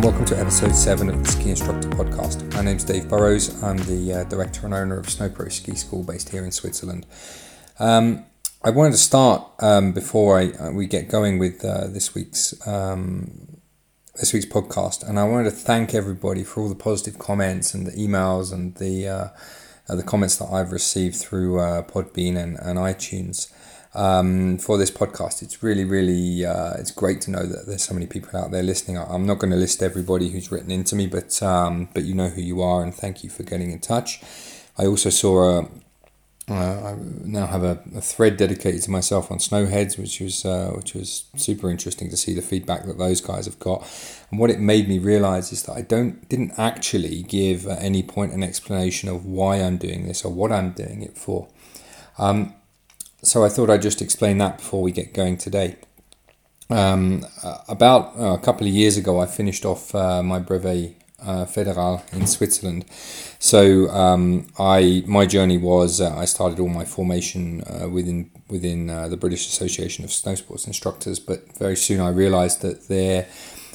And welcome to episode 7 of the Ski Instructor Podcast. My name's Dave Burrows. I'm the uh, director and owner of SnowPros Ski School based here in Switzerland. Um, I wanted to start um, before I, uh, we get going with uh, this week's um, this week's podcast, and I wanted to thank everybody for all the positive comments and the emails and the uh, uh, the comments that I've received through uh, Podbean and, and iTunes um, for this podcast. It's really, really, uh, it's great to know that there's so many people out there listening. I'm not going to list everybody who's written into me, but um, but you know who you are, and thank you for getting in touch. I also saw a. Uh, I now have a, a, thread dedicated to myself on snowheads, which was uh, which was super interesting to see the feedback that those guys have got. And what it made me realize is that I don't didn't actually give at any point an explanation of why I'm doing this or what I'm doing it for. Um, so I thought I'd just explain that before we get going today. Um, uh, about uh, a couple of years ago, I finished off uh, my brevet uh, fédéral in Switzerland. So um, I my journey was uh, I started all my formation uh, within within the British Association of Snow Sports Instructors, but very soon I realised that their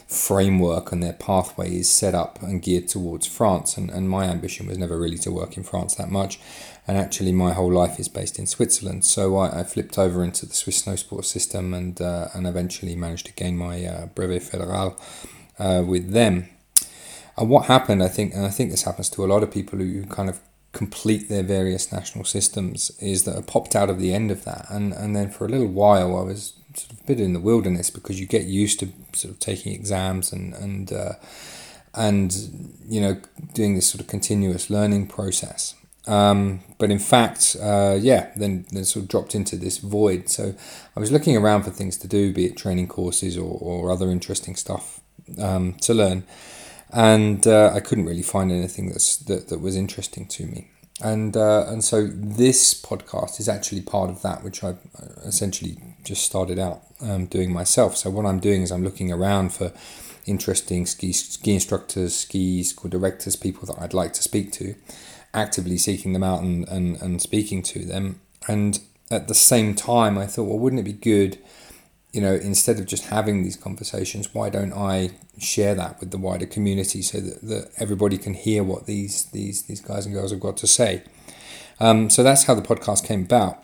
framework and their pathway is set up and geared towards France, and, and my ambition was never really to work in France that much and actually my whole life is based in Switzerland. So I, I flipped over into the Swiss snow sports system and uh, and eventually managed to gain my uh, brevet fédéral uh, with them. And what happened, I think, and I think this happens to a lot of people who kind of complete their various national systems, is that I popped out of the end of that, and and then for a little while I was sort of a bit in the wilderness because you get used to sort of taking exams and and uh, and you know doing this sort of continuous learning process um, but in fact, uh, yeah, then, then sort of dropped into this void. So I was looking around for things to do, be it training courses or, or other interesting stuff um, to learn. And uh, I couldn't really find anything that's, that, that was interesting to me. And, uh, and so this podcast is actually part of that, which I essentially just started out um, doing myself. So what I'm doing is I'm looking around for interesting ski, ski instructors, ski school directors, people that I'd like to speak to actively seeking them out and, and, and speaking to them. And at the same time, I thought, well, wouldn't it be good, you know, instead of just having these conversations, why don't I share that with the wider community so that, that everybody can hear what these these these guys and girls have got to say? Um, so that's how the podcast came about.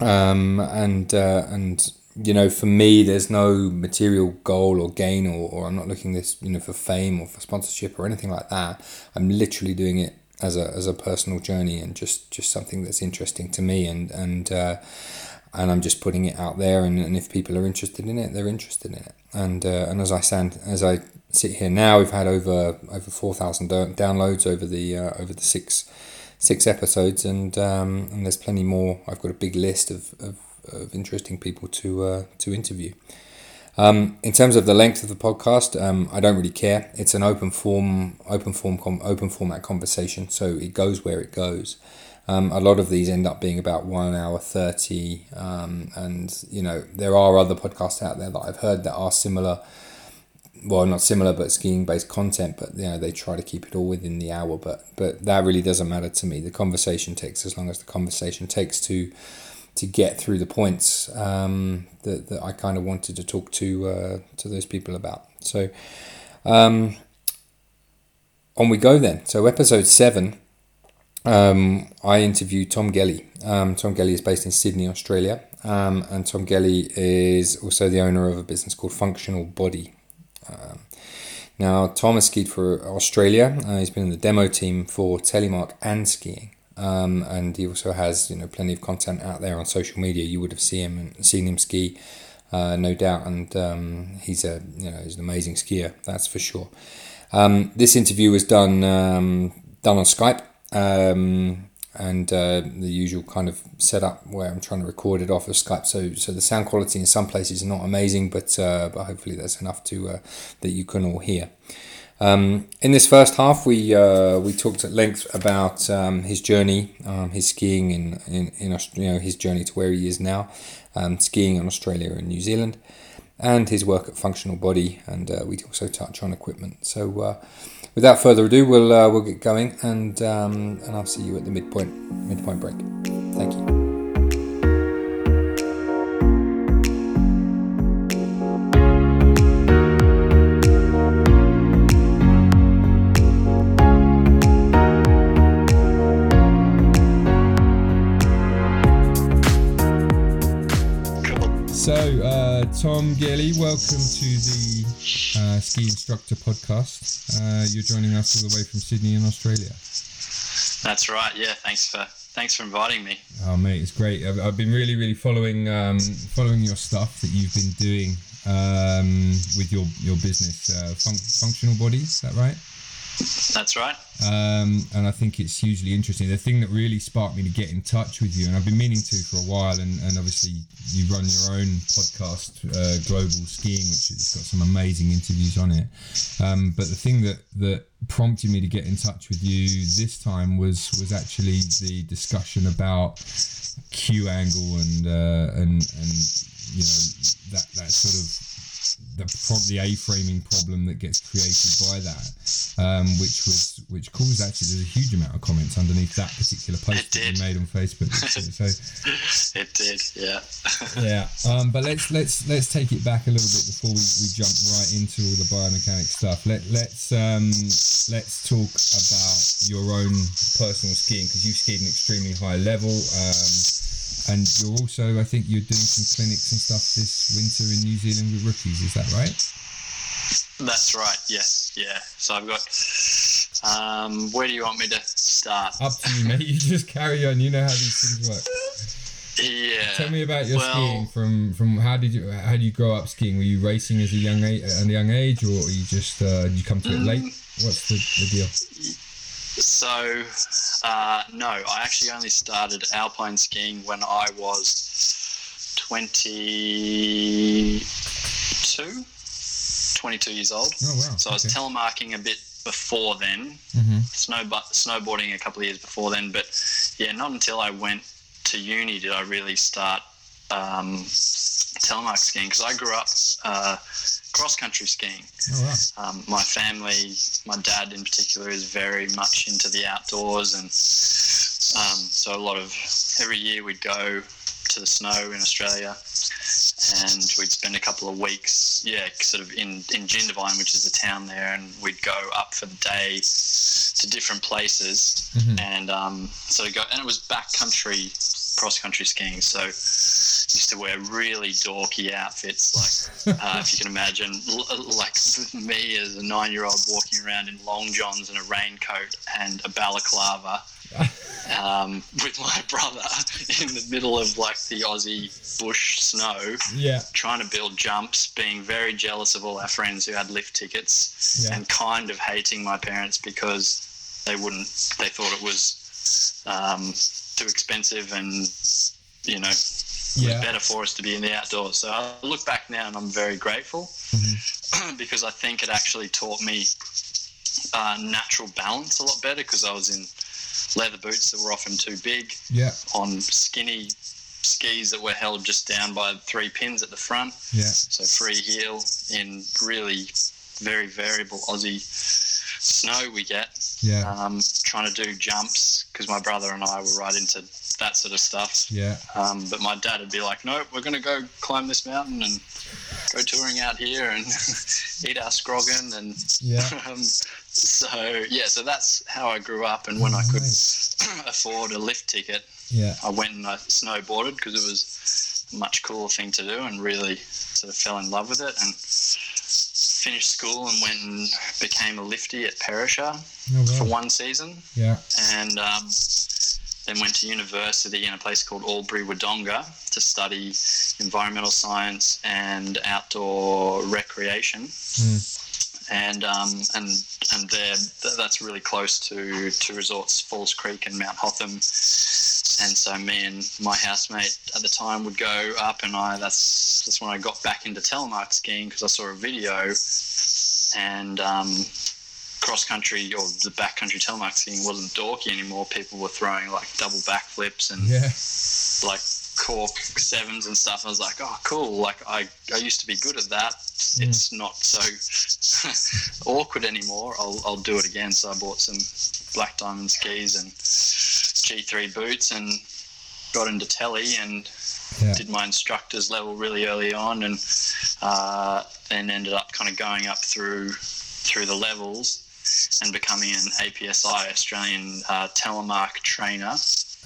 Um, and uh, and you know, for me, there's no material goal or gain, or, or I'm not looking this, you know, for fame or for sponsorship or anything like that. I'm literally doing it as a as a personal journey and just just something that's interesting to me and and uh, and I'm just putting it out there and, and if people are interested in it they're interested in it. And uh, and as I stand as I sit here now we've had over over 4000 downloads over the uh, over the six six episodes and um, and there's plenty more. I've got a big list of, of, of interesting people to uh, to interview um, in terms of the length of the podcast, um, I don't really care. It's an open form, open form, com- open format conversation, so it goes where it goes. Um, a lot of these end up being about one hour thirty, um, and you know there are other podcasts out there that I've heard that are similar. Well, not similar, but skiing based content. But you know they try to keep it all within the hour. But but that really doesn't matter to me. The conversation takes as long as the conversation takes to to get through the points um, that, that I kind of wanted to talk to uh, to those people about. So um, on we go then. So episode seven, um, I interviewed Tom Gellie. Um, Tom Gellie is based in Sydney, Australia, um, and Tom Gellie is also the owner of a business called Functional Body. Um, now, Tom has skied for Australia. Uh, he's been in the demo team for Telemark and skiing. Um, and he also has you know plenty of content out there on social media. You would have seen him seen him ski, uh, no doubt, and um, he's a you know he's an amazing skier. That's for sure. Um, this interview was done um, done on Skype. Um, and uh, the usual kind of setup where I'm trying to record it off of Skype. So, so the sound quality in some places is not amazing, but uh, but hopefully that's enough to uh, that you can all hear. Um, in this first half, we uh, we talked at length about um, his journey, um, his skiing in, in, in you know his journey to where he is now, um, skiing in Australia and New Zealand, and his work at Functional Body, and uh, we also touch on equipment. So, uh, without further ado, we'll uh, we'll get going, and um, and I'll see you at the midpoint midpoint break. Thank you. Tom Gellie, welcome to the uh, Ski Instructor Podcast. Uh, you're joining us all the way from Sydney in Australia. That's right. Yeah. Thanks for thanks for inviting me. Oh, mate, it's great. I've, I've been really, really following um, following your stuff that you've been doing um, with your your business, uh, fun- Functional Bodies. Is that right? That's right. Um, and I think it's hugely interesting. The thing that really sparked me to get in touch with you, and I've been meaning to for a while, and, and obviously you run your own podcast, uh, Global Skiing, which has got some amazing interviews on it. Um, but the thing that, that prompted me to get in touch with you this time was was actually the discussion about Q angle and uh, and and you know that that sort of the pro- the A-framing problem that gets created by that, um, which was which caused actually there's a huge amount of comments underneath that particular post that you made on Facebook. so it did, yeah, yeah. Um, but let's let's let's take it back a little bit before we, we jump right into all the biomechanics stuff. Let let's um, let's talk about your own personal skiing because you've skied an extremely high level. Um, and you're also, I think, you're doing some clinics and stuff this winter in New Zealand with rookies. Is that right? That's right. Yes. Yeah. So I've got. Um, where do you want me to start? Up to you, mate. You just carry on. You know how these things work. Yeah. Tell me about your well, skiing. From from how did you how did you grow up skiing? Were you racing as a young age, at a young age, or you just uh, did you come to it late? Mm. What's the, the deal? So, uh, no, I actually only started alpine skiing when I was 22, 22 years old. Oh, wow. So I was telemarking a bit before then, mm-hmm. snow, snowboarding a couple of years before then. But yeah, not until I went to uni did I really start um, telemark skiing because I grew up uh, cross country skiing. Oh, wow. um, my family, my dad in particular, is very much into the outdoors, and um, so a lot of every year we'd go to the snow in Australia, and we'd spend a couple of weeks, yeah, sort of in in Jindabyne, which is a town there, and we'd go up for the day to different places, mm-hmm. and um, so go, and it was backcountry cross country skiing, so used to wear really dorky outfits, like uh, if you can imagine, like me as a nine-year-old walking around in long johns and a raincoat and a balaclava. um, with my brother in the middle of like the Aussie bush snow, yeah, trying to build jumps, being very jealous of all our friends who had lift tickets, yeah. and kind of hating my parents because they wouldn't, they thought it was um, too expensive and you know yeah. better for us to be in the outdoors. So I look back now and I'm very grateful mm-hmm. because I think it actually taught me uh, natural balance a lot better because I was in leather boots that were often too big, yeah. on skinny skis that were held just down by three pins at the front. Yeah. So free heel in really very variable Aussie snow we get. Yeah. Um, trying to do jumps because my brother and I were right into that sort of stuff. Yeah. Um, but my dad would be like, "No, we're going to go climb this mountain and go touring out here and eat our scroggin." And yeah. Um, so yeah, so that's how I grew up. And when I could afford a lift ticket, yeah, I went and I snowboarded because it was a much cooler thing to do, and really sort of fell in love with it and finished school and went and became a lifty at Perisher oh, wow. for one season. Yeah. And um, then went to university in a place called Albury Wodonga to study environmental science and outdoor recreation. Mm. And um, and and there that's really close to to resorts Falls Creek and Mount Hotham. And so me and my housemate at the time would go up, and I that's that's when I got back into telemark skiing because I saw a video, and um, cross country or the backcountry telemark skiing wasn't dorky anymore. People were throwing like double backflips and yeah. like cork sevens and stuff. I was like, oh, cool. Like I, I used to be good at that. Mm. It's not so awkward anymore. I'll, I'll do it again. So I bought some black diamond skis and G3 boots and got into telly and yeah. did my instructor's level really early on and uh, then ended up kind of going up through through the levels and becoming an APSI Australian uh, telemark trainer.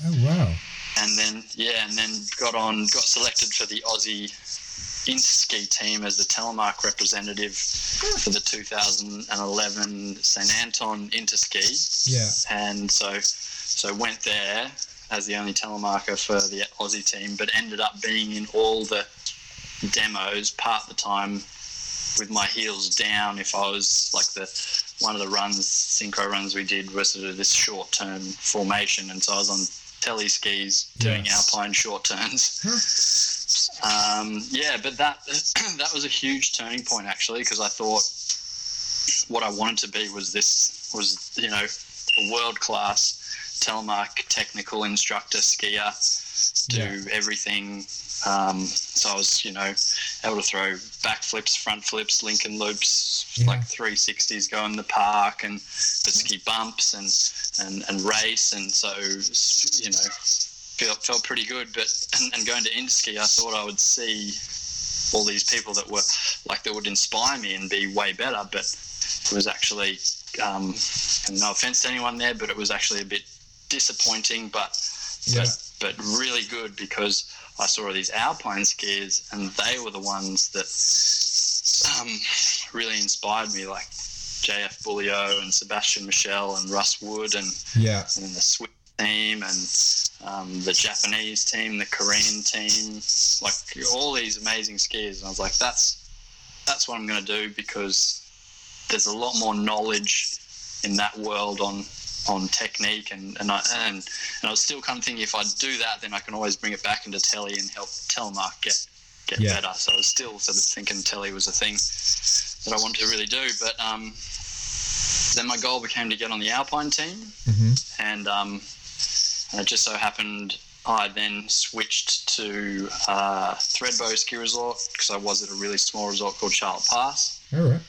Oh wow! And then yeah, and then got on, got selected for the Aussie Interski team as the telemark representative for the 2011 St Anton Interski. Yeah. And so, so went there as the only telemarker for the Aussie team, but ended up being in all the demos part the time with my heels down. If I was like the one of the runs, synchro runs we did was sort of this short term formation, and so I was on telly skis doing Yes. alpine short turns. Um, yeah, but that that was a huge turning point actually because I thought what I wanted to be was this was you know a world class telemark technical instructor skier, do everything. Um, so I was you know able to throw backflips, front flips, Lincoln loops, Yeah. like 360s, go in the park and ski bumps and and and race, and so you know felt felt pretty good. But and, and going to Interski, I thought I would see all these people that were like that would inspire me and be way better. But it was actually, um, and no offense to anyone there, but it was actually a bit disappointing. But Yeah. but but really good because I saw these alpine skiers and they were the ones that um, really inspired me, like JF Beaulieu and Sebastian Michel and Russ Wood and Yeah. and the Swiss team and um, the Japanese team, the Korean team, like all these amazing skiers. And I was like, that's that's what I'm going to do because there's a lot more knowledge in that world on on technique and and I and, and I was still kind of thinking if I do that, then I can always bring it back into telly and help telemark get get Yeah. better. So I was still sort of thinking telly was a thing that I wanted to really do, but um, then my goal became to get on the Alpine team hmm and um, and it just so happened I then switched to uh, Thredbo Ski Resort because I was at a really small resort called Charlotte Pass. All right.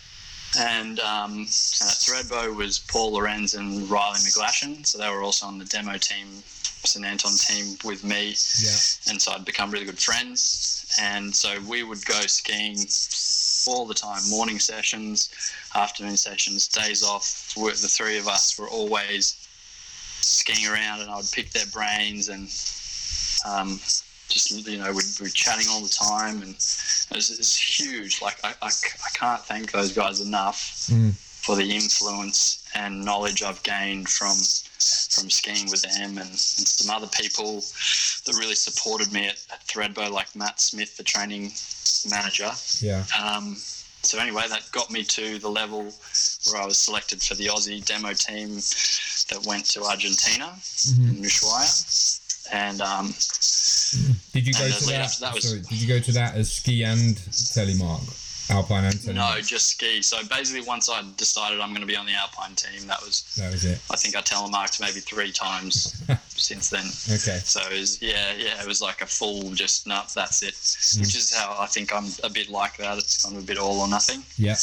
And, um, Thredbo was Paul Lorenz and Riley McGlashan, so they were also on the demo team, St Anton team with me, Yeah. and so I'd become really good friends. And so we would go skiing all the time, morning sessions, afternoon sessions, days off. we the three of us were always skiing around, and I would pick their brains and um, just you know we'd, we'd chatting all the time, and it's, was, it was huge. Like I, can't thank those guys enough Mm. for the influence and knowledge I've gained from from skiing with them and, and some other people that really supported me at, at Thredbo, like Matt Smith, the training manager. Yeah. Um, so anyway, that got me to the level where I was selected for the Aussie demo team that went to Argentina Mhm. in Ushuaia. And um, Did you go to that? that was- sorry, did you go to that as ski and telemark, Alpine and telemark? no, just ski. So basically, once I decided I'm going to be on the Alpine team, that was That was it. I think I telemarked maybe three times since then. Okay. So it was, yeah, yeah, it was like a full just no, that's it. Mm. Which is how I think I'm a bit like that. It's kind of a bit all or nothing. Yeah.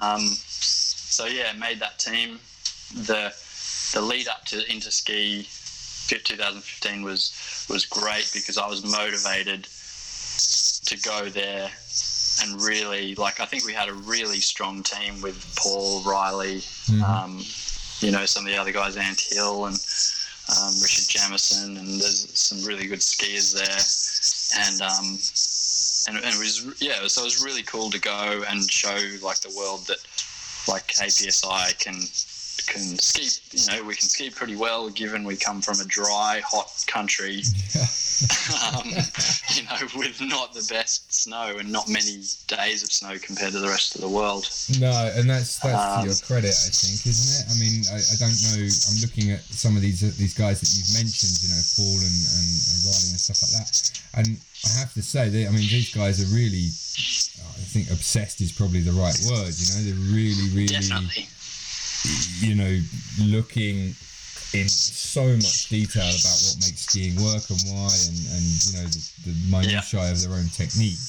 Um, so yeah, made that team. The the lead up to Interski 2015 was was great because I was motivated to go there and really like I think we had a really strong team with Paul Riley, Mhm. um, you know some of the other guys, Ant Hill and um, Richard Jamison, and there's some really good skiers there, and um, and, and it was yeah, so it was really cool to go and show like the world that like APSI can can ski. You know, we can ski pretty well given we come from a dry, hot country. um, you know, with not the best snow and not many days of snow compared to the rest of the world. No, and that's that's to Um, your credit, I think, isn't it? I mean, I, I don't know. I'm looking at some of these uh, these guys that you've mentioned, you know, Paul and, and, and Riley and stuff like that. And I have to say, they, I mean, these guys are really. I think obsessed is probably the right word. You know, they're really, really, Definitely. You know, looking in so much detail about what makes skiing work and why, and, and you know, the, the minutiae of their own technique,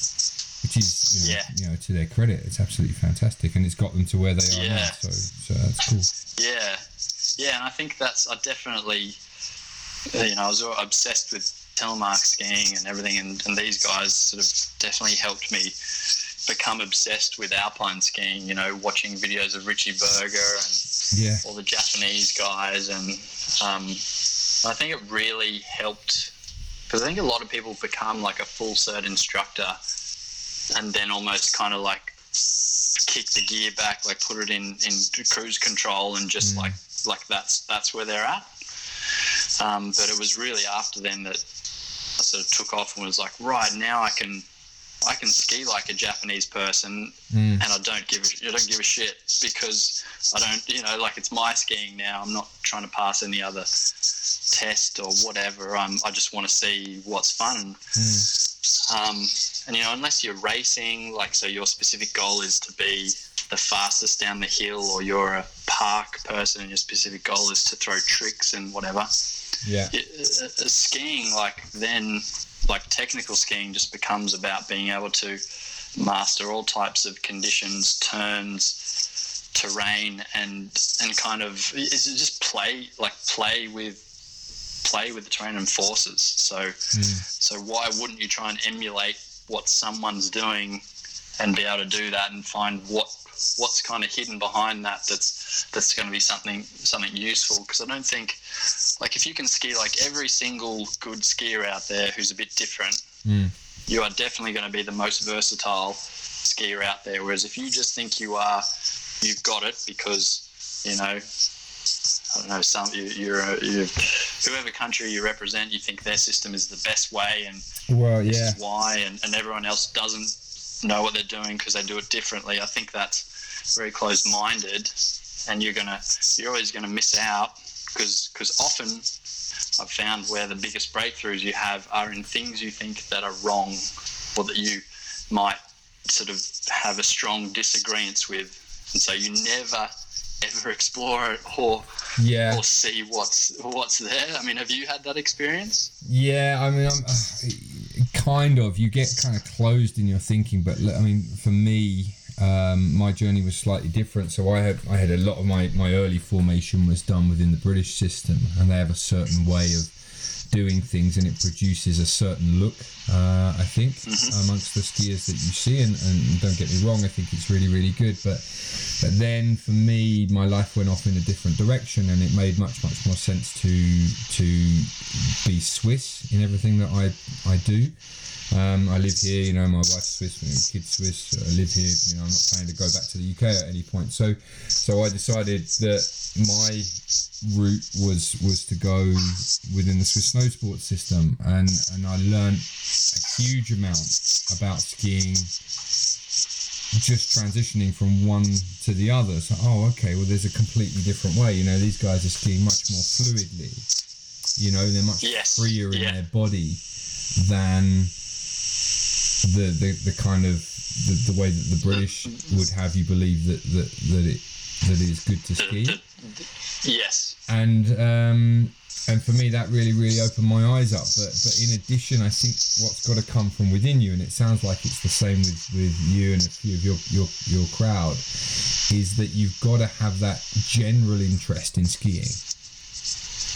which is, you know, Yeah. you know, to their credit, it's absolutely fantastic, and it's got them to where they are now. So, so that's cool. Yeah, yeah, and I think that's I definitely, you know, I was obsessed with telemark skiing and everything, and, and these guys sort of definitely helped me become obsessed with alpine skiing. You know, watching videos of Richie Berger and Yeah, all the Japanese guys, and um, I think it really helped because I think a lot of people become like a full cert instructor and then almost kind of like kick the gear back, like put it in in cruise control, and just Mm. like like that's that's where they're at. Um, but it was really after then that I sort of took off and was like, right now I can I can ski like a Japanese person, Mm. and I don't give a, I don't give a shit because I don't you know like it's my skiing now. I'm not trying to pass any other test or whatever. I'm I just want to see what's fun. Mm. Um, and you know, unless you're racing, like so, your specific goal is to be the fastest down the hill, or you're a park person and your specific goal is to throw tricks and whatever. Yeah. It, uh, uh, skiing, like then, like technical skiing, just becomes about being able to master all types of conditions, turns, terrain, and and kind of is it just play like play with play with the terrain and forces. So. Mm. So why wouldn't you try and emulate what someone's doing and be able to do that and find what what's kind of hidden behind that that's that's going to be something something useful because I don't think like if you can ski like every single good skier out there who's a bit different Mm. you are definitely going to be the most versatile skier out there whereas if you just think you are you've got it because you know I don't know some you, you're a, you whoever country you represent you think their system is the best way and Well, this yeah. is why, and, and everyone else doesn't know what they're doing because they do it differently. I think that's very close-minded, and you're gonna you're always gonna miss out because because often I've found where the biggest breakthroughs you have are in things you think that are wrong, or that you might sort of have a strong disagreement with, and so you never ever explore it or Yeah. or see what's what's there. I mean, have you had that experience? Yeah, I mean, I'm, uh, kind of. You get kind of closed in your thinking, but i mean, for me, um, my journey was slightly different. So I had I had a lot of my my early formation was done within the British system, and they have a certain way of doing things, and it produces a certain look. Uh, I think amongst the skiers that you see, and, and don't get me wrong, I think it's really really good, but. But then for me, my life went off in a different direction, and it made much, much more sense to to be Swiss in everything that I I do. Um, I live here, you know, my wife's Swiss, my kids Swiss. I live here, you know, I'm not planning to go back to the UK at any point. So, so I decided that my route was was to go within the Swiss snow sports system, and and I learned a huge amount about skiing just transitioning from one to the other. So, oh, okay, well, there's a completely different way. You know, these guys are skiing much more fluidly. You know, they're much Yes, freer in yeah. their body than the the, the kind of the, the way that the British would have you believe that that, that it that it is good to ski. Yes. and um, and for me that really really opened my eyes up. But but in addition i think what's got to come from within you and it sounds like it's the same with with you and a few of your your, your crowd is that you've got to have that general interest in skiing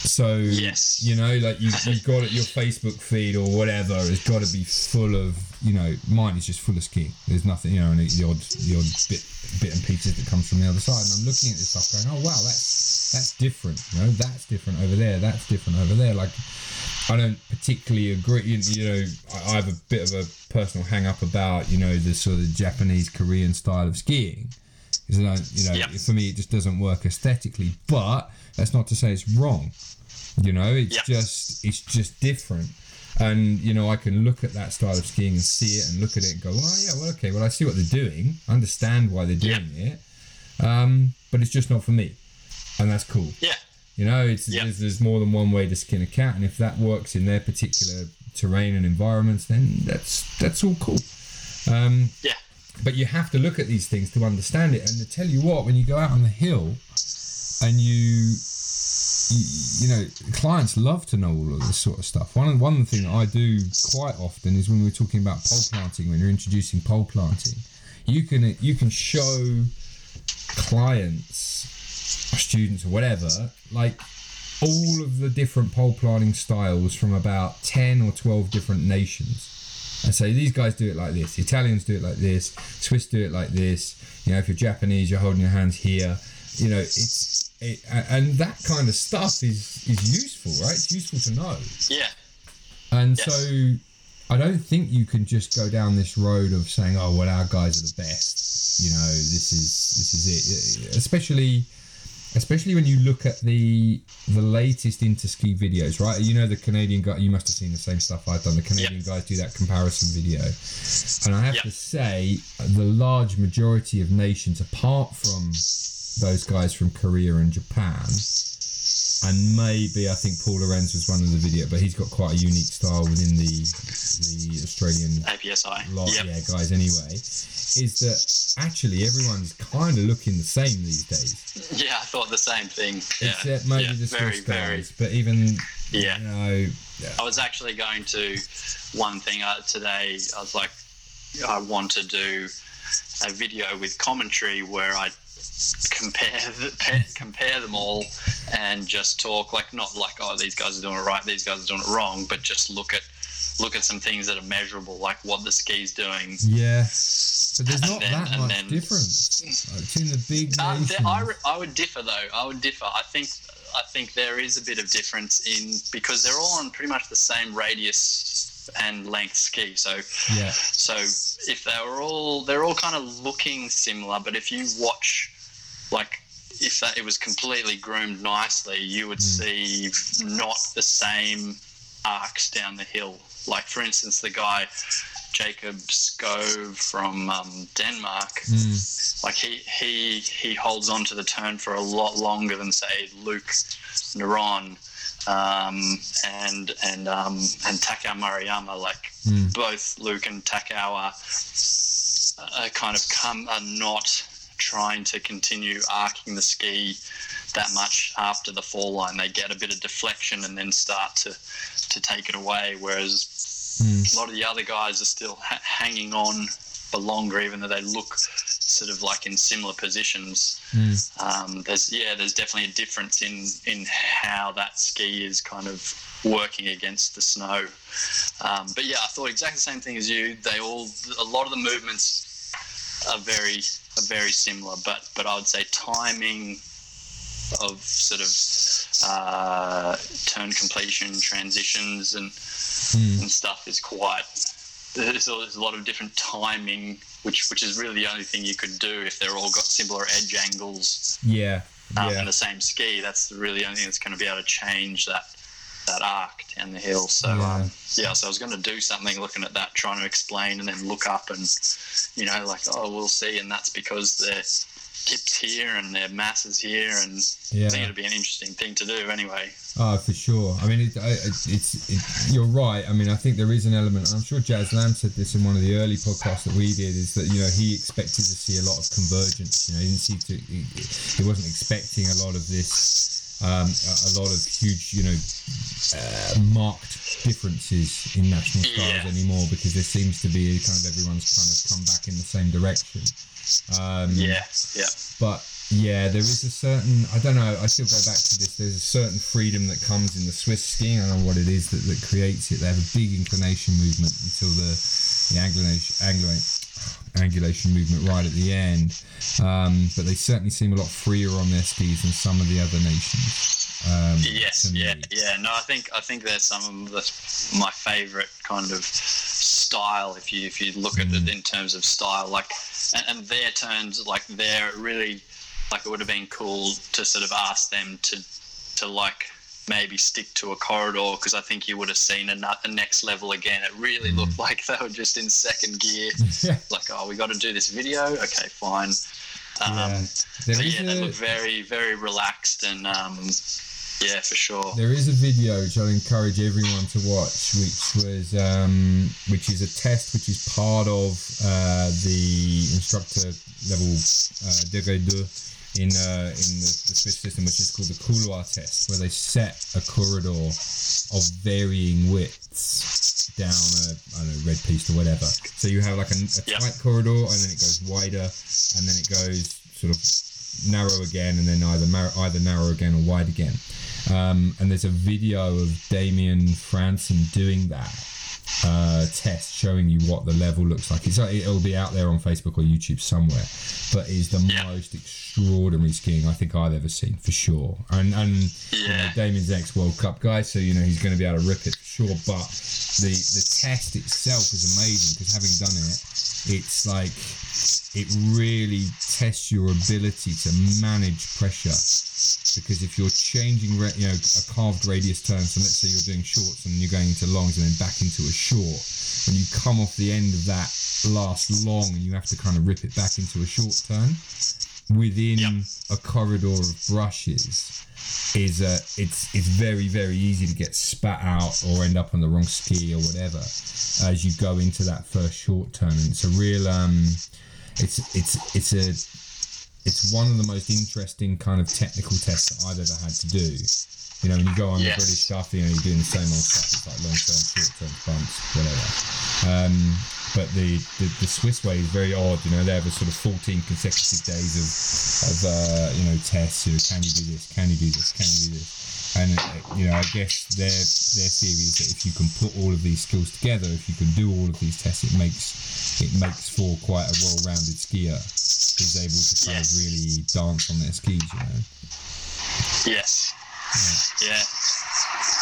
so Yes. you know like you, you've got it your facebook feed or whatever has got to be full of you know mine is just full of skiing there's nothing you know and the odd the odd bit bit and pieces that comes from the other side. And i'm looking at this stuff going oh wow that's that's different you know that's different over there that's different over there. Like i don't particularly agree you, you know I, I have a bit of a personal hang up about you know the sort of japanese korean style of skiing. Because I don't, you know Yep. for me it just doesn't work aesthetically. But that's not to say it's wrong you know it's Yep. just it's just different and you know i can look at that style of skiing and see it and look at it and go oh yeah well okay well i see what they're doing i understand why they're doing it um, but it's just not for me and that's cool Yeah. you know it's Yep. there's, there's more than one way to skin a cat and if that works in their particular terrain and environments then that's that's all cool um, Yeah. but you have to look at these things to understand it and to tell you what when you go out on the hill and you you, you know clients love to know all of this sort of stuff. One one thing that i do quite often is when we're talking about pole planting when you're introducing pole planting you can you can show clients or students or whatever like all of the different pole planting styles from about 10 or 12 different nations. And say these guys do it like this the italians do it like this swiss do it like this you know if you're japanese you're holding your hands here you know it's it, and that kind of stuff is is useful right it's useful to know Yeah. and Yes. so I don't think you can just go down this road of saying, "Oh, well, our guys are the best." You know, this is this is it. Uh, especially, especially when you look at the the latest interski videos, right? You know, the Canadian guy. You must have seen the same stuff I've done. The Canadian guys do that comparison video, and I have Yep. to say, the large majority of nations, apart from those guys from Korea and Japan, and maybe I think Paul Lorenz was one of the video, but he's got quite a unique style within the the Australian APSI. lot, Yep. yeah, guys. Anyway, is that actually everyone's kind of looking the same these days, Yeah, I thought the same thing. Yeah. except maybe yeah, the very, Swiss very. guys. But even Yeah. you know, I was actually going to one thing uh, today. I was like, I want to do a video with commentary where I compare the, compare them all and just talk like not like oh these guys are doing it right, these guys are doing it wrong, but just look at look at some things that are measurable, like what the ski's doing. yeah. But there's And not then- that much then- difference between the big Uh, there, I, I would differ though. I would differ. I think I think there is a bit of difference in because they're all on pretty much the same radius and length ski. So yeah, so if they're all they're all kind of looking similar, but if you watch like if that it was completely groomed nicely, you would see not the same arcs down the hill. Like for instance, the guy Jacob Skove from um, Denmark mm, like he he he holds on to the turn for a lot longer than say Luke Naron um, and and um, and Takao Maruyama. Like Mm. both Luke and Takao are, are kind of come are not trying to continue arcing the ski that much after the fall line. They get a bit of deflection and then start to to take it away. Whereas mm, a lot of the other guys are still ha- hanging on for longer, even though they look sort of like in similar positions. mm. Um, there's yeah, there's definitely a difference in in how that ski is kind of working against the snow. Um, but yeah, I thought exactly the same thing as you. They all a lot of the movements are very are very similar, but but I would say timing of sort of uh, turn completion transitions and Mm. and stuff is quite there's a, there's a lot of different timing which which is really the only thing you could do if they're all got similar edge angles yeah, um, yeah. in the same ski that's really the only thing that's going to be able to change that that arc down the hill so Yeah. um, yeah so I was going to do something looking at that trying to explain and then look up and you know like oh we'll see and that's because their hips here and their masses here and I think it'd be an interesting thing to do anyway Oh, for sure. I mean, it, it's it, you're right. I mean, I think there is an element. I'm sure Jazz Lamb said this in one of the early podcasts that we did. Is that you know he expected to see a lot of convergence. You know, he didn't see to. He, he wasn't expecting a lot of this. Um, a, a lot of huge, you know, uh, marked differences in national styles Yeah. anymore because there seems to be kind of everyone's kind of come back in the same direction. Um, yeah yeah but yeah, there is a certain I don't know. I still go back to this. There's a certain freedom that comes in the Swiss skiing. I don't know what it is that, that creates it. They have a big inclination movement until the the angulation angulation, angulation movement right at the end. Um, but they certainly seem a lot freer on their skis than some of the other nations. Um, Yes, yeah, yeah. No, I think I think there's some of the, my favourite kind of style. If you if you look at Mm. it in terms of style, like and, and their turns, like they're really like it would have been cool to sort of ask them to to like maybe stick to a corridor because I think you would have seen a, next level again. It really looked Mm. like they were just in second gear. Like, oh, we got to do this video. Okay, fine. Um, Yeah. There but yeah, they a- look very, very relaxed and um, yeah, for sure. There is a video which I'll encourage everyone to watch, which was um, which is a test which is part of uh, the instructor level uh, degré deux in uh, in the, the Swiss system, which is called the couloir test, where they set a corridor of varying widths down a I don't know red piece or whatever. So you have like a, a tight corridor, and then it goes wider, and then it goes sort of narrow again, and then either mar- either narrow again or wide again. Um, and there's a video of Damien Franson doing that. uh, test showing you what the level looks like. It's it'll be out there on Facebook or YouTube somewhere, but is the Yeah. most extraordinary skiing I think I've ever seen for sure. And and you know, Damien's ex World Cup guy, so you know he's going to be able to rip it for sure. But the the test itself is amazing because having done it, it's like it really tests your ability to manage pressure because if you're changing you know a carved radius turn so let's say you're doing shorts and you're going into longs and then back into a short when you come off the end of that last long and you have to kind of rip it back into a short turn within Yep. a corridor of brushes is uh, it's it's very very easy to get spat out or end up on the wrong ski or whatever as you go into that first short turn and it's a real um it's it's it's a it's one of the most interesting kind of technical tests that I've ever had to do. You know, when you go on Yes. the British stuff, you know, you're doing the same old stuff. It's like long term, short term bumps, whatever. Um, but the, the the Swiss way is very odd. You know, they have a sort of 14 consecutive days of of uh, you know tests. You know, can you do this? Can you do this? Can you do this? And uh, you know, I guess their their theory is that if you can put all of these skills together, if you can do all of these tests, it makes it makes for quite a well-rounded skier who's able to kind Yes. of really dance on their skis. You know. Yes. Yeah.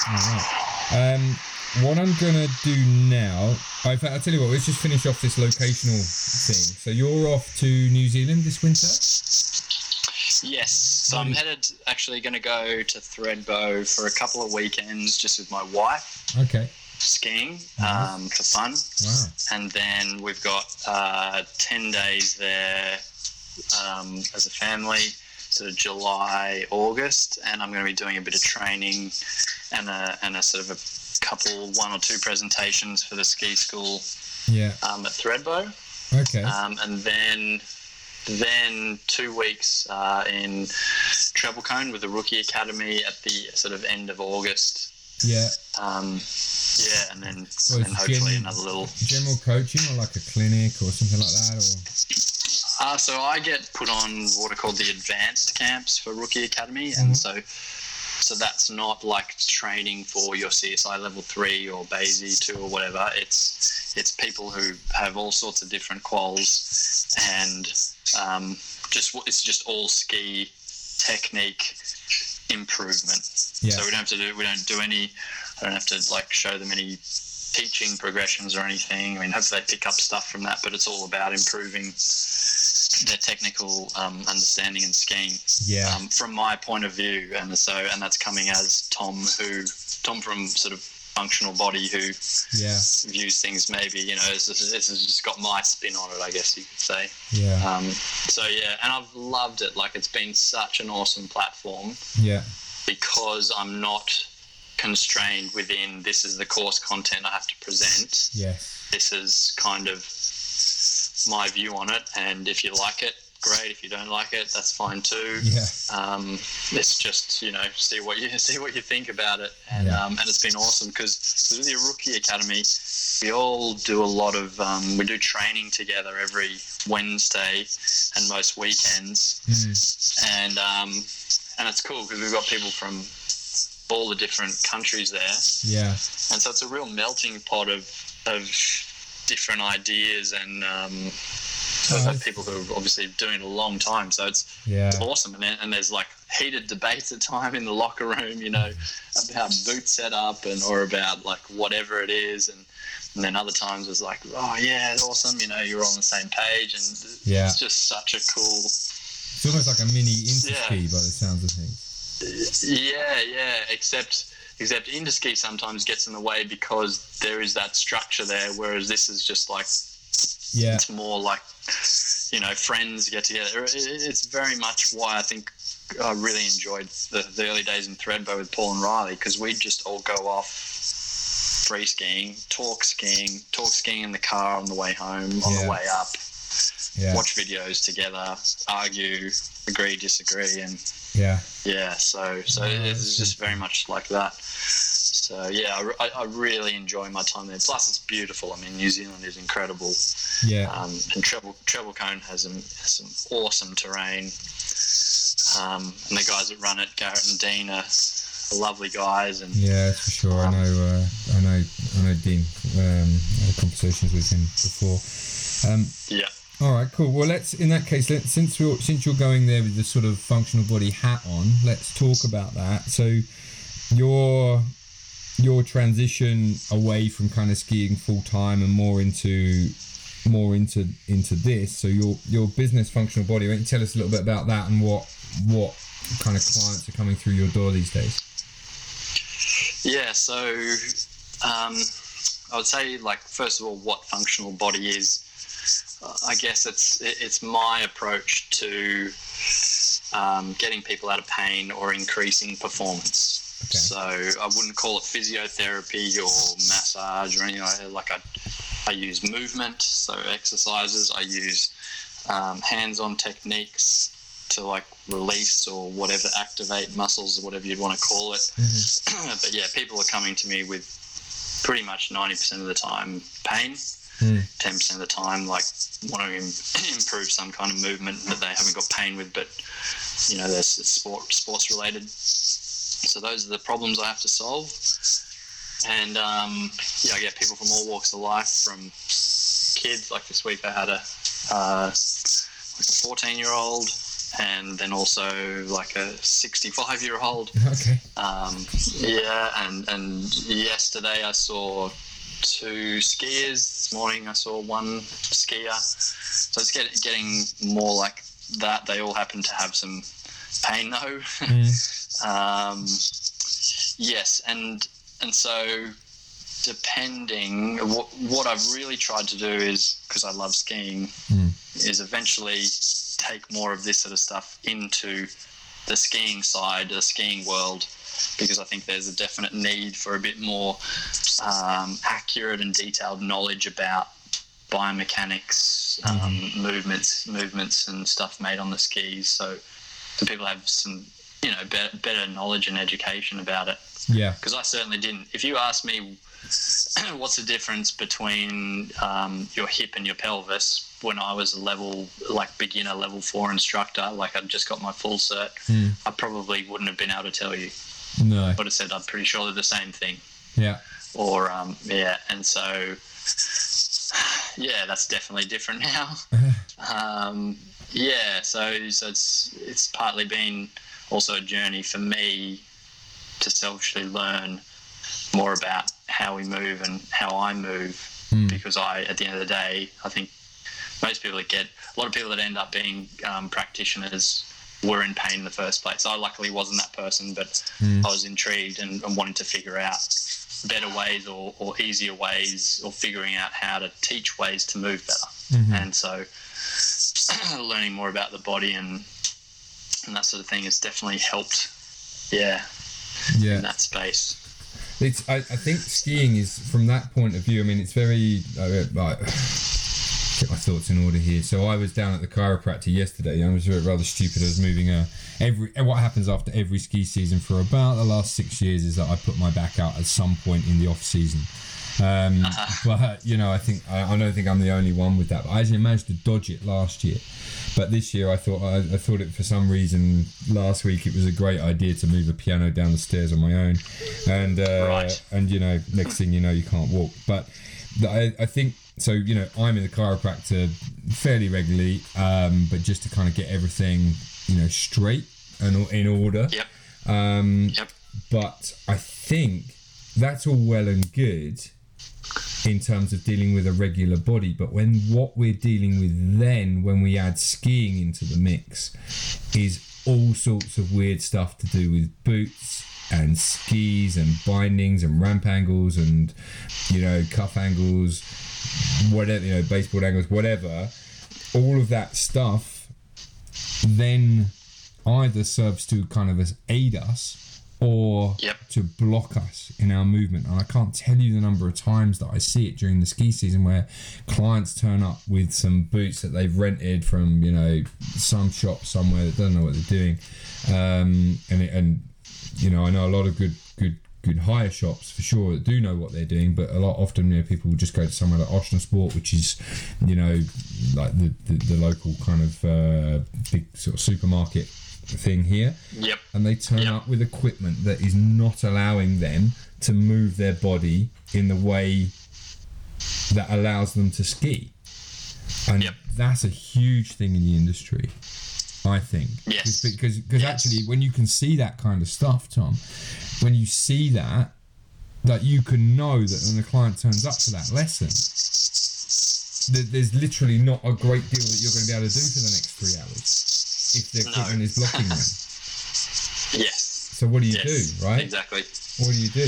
Alright. Um, what I'm gonna do now, I fact, I'll tell you what. Let's just finish off this locational thing. So you're off to New Zealand this winter. Yes. So I'm headed actually going to go to Thredbo for a couple of weekends just with my wife Okay. skiing um, for fun. Wow. And then we've got uh, 10 days there um, as a family, sort of July, August. And I'm going to be doing a bit of training and a, and a sort of a couple, one or two presentations for the ski school Yeah. um, at Thredbo. Okay. Um, and then then two weeks uh, in Treble Cone with the Rookie Academy at the sort of end of August. yeah. Um, yeah, and then, Well, and hopefully gen- another little. General coaching or like a clinic or something like that, or Uh, so I get put on what are called the advanced camps for Rookie Academy, Mhm. and so so that's not like training for your CSI level three or BASI two or whatever. It's it's people who have all sorts of different quals, and um, just it's just all ski technique improvement. So we don't have to do we don't do any I don't have to like show them any teaching progressions or anything. I mean hopefully they pick up stuff from that, but it's all about improving their technical um, understanding and skiing yeah. um, from my point of view. And so and that's coming as Tom who Tom from sort of functional body who yeah. views things maybe you know this, has just got my spin on it I guess you could say Yeah. um, so yeah and I've loved it like it's been such an awesome platform Yeah. because I'm not constrained within this is the course content I have to present. Yes. This is kind of my view on it, and if you like it, great. If you don't like it, that's fine too. Yeah. Um, it's just you know see what you see what you think about it, and Yeah. um, and it's been awesome because with the rookie academy, we all do a lot of um, we do training together every Wednesday and most weekends Mm. and um, and it's cool because we've got people from all the different countries there, Yeah. and so it's a real melting pot of of different ideas and um, of people who are obviously doing it a long time. So it's Yeah. awesome, and, and there's like heated debates at time in the locker room, you know, about boot setup and or about like whatever it is, and and then other times it's like, oh yeah, it's awesome, you know, you're on the same page, and Yeah. it's just such a cool It's almost like a mini interski Yeah. by the sounds of things. Yeah, yeah. Except except interski sometimes gets in the way because there is that structure there, whereas this is just like Yeah. it's more like you know friends get together. It- it- It's very much why I think I really enjoyed the, the early days in Thredbo with Paul and Riley because we'd just all go off free skiing, talk skiing, talk skiing in the car on the way home, on Yeah. the way up, Yeah. watch videos together, argue, agree, disagree, and Yeah. yeah, so so Oh, it's just very much like that. So yeah, I, I, I really enjoy my time there. Plus, it's beautiful. I mean, New Zealand is incredible, Yeah. um, and Treble Treble Cone has some some awesome terrain. Um, and the guys that run it, Garrett and Dean, are, are lovely guys. And Yeah, that's for sure. I know. Uh, I know. I know Dean. Um, I had conversations with him before. Um, Yeah. All right, cool. Well, let's in that case, let, since you're since you're going there with the sort of functional body hat on, let's talk about that. So, your your transition away from kind of skiing full time and more into more into into this. So your your business functional body. Why don't you tell us a little bit about that and what what kind of clients are coming through your door these days? Yeah, so um, I would say, like, first of all, what functional body is. I guess it's it's my approach to um, getting people out of pain or increasing performance. Okay. So I wouldn't call it physiotherapy or massage or anything like that. Like I, I use movement, so exercises. I use um, hands-on techniques to like release or whatever, activate muscles or whatever you'd want to call it. but yeah, people are coming to me with pretty much 90% of the time pain, Mm. 10% of the time like wanting to improve some kind of movement that they haven't got pain with, but you know, there's it's sport sports related. So those are the problems I have to solve. And um, yeah, I get people from all walks of life, from kids. Like this week, I had a uh, like a 14 year old, and then also like a 65 year old. Okay. Um, yeah, and and yesterday I saw two skiers. This morning I saw one skier. So it's get, getting more like that. They all happen to have some pain though. um, yes, and and so depending what what I've really tried to do is because I love skiing Mm. is eventually take more of this sort of stuff into the skiing side, the skiing world, because I think there's a definite need for a bit more um, accurate and detailed knowledge about biomechanics, um, movements, movements, and stuff made on the skis. So, so people have some, you know, better, better knowledge and education about it. Yeah. Because I certainly didn't. If you ask me, what's the difference between um, your hip and your pelvis? When I was a level, like beginner level four instructor, like I'd just got my full cert, Mm. I probably wouldn't have been able to tell you. No. Would have said I'm pretty sure they're the same thing. Yeah. Or um, yeah, and so yeah, that's definitely different now. um, yeah, so so it's it's partly been also a journey for me to selfishly learn more about how we move and how I move Mm. because I at the end of the day I think most people that get a lot of people that end up being um, practitioners were in pain in the first place. I luckily wasn't that person, but Mm. I was intrigued and, and wanting to figure out better ways or, or easier ways or figuring out how to teach ways to move better. Mhm. And so learning more about the body and and that sort of thing has definitely helped yeah Yeah. in that space. It's. I, I think skiing is from that point of view. I mean, it's very. Uh, like, get my thoughts in order here. So I was down at the chiropractor yesterday. I was rather stupid. I was moving a every. What happens after every ski season for about the last six years is that I put my back out at some point in the off season. Um, But you know, I think I, I don't think I'm the only one with that. But I actually managed to dodge it last year. But this year, I thought I, I thought it for some reason last week it was a great idea to move a piano down the stairs on my own, and uh, Right. and you know, next thing you know, you can't walk. But I, I think so. You know, I'm in the chiropractor fairly regularly, um, but just to kind of get everything you know straight and in order. Yep. Um, Yep. but I think that's all well and good in terms of dealing with a regular body. But when what we're dealing with then, when we add skiing into the mix, is all sorts of weird stuff to do with boots and skis and bindings and ramp angles and you know cuff angles, whatever you know baseball angles, whatever. All of that stuff then either serves to kind of as aid us or Yep. to block us in our movement. And I can't tell you the number of times that I see it during the ski season where clients turn up with some boots that they've rented from, you know, some shop somewhere that doesn't know what they're doing. Um, and, it- and, you know, I know a lot of good, good, good hire shops for sure that do know what they're doing, but a lot often, you know, people will just go to somewhere like Intersport, which is, you know, like the, the, the local kind of uh, big sort of supermarket thing here, Yep. and they turn Yep. up with equipment that is not allowing them to move their body in the way that allows them to ski. And Yep. that's a huge thing in the industry, I think. Yes. Because because Yes. actually, when you can see that kind of stuff, Tom, when you see that, that you can know that when the client turns up for that lesson, that there's literally not a great deal that you're going to be able to do for the next three hours if the No. equipment is blocking them. Yes. So what do you yes. do, right? Exactly. What do you do?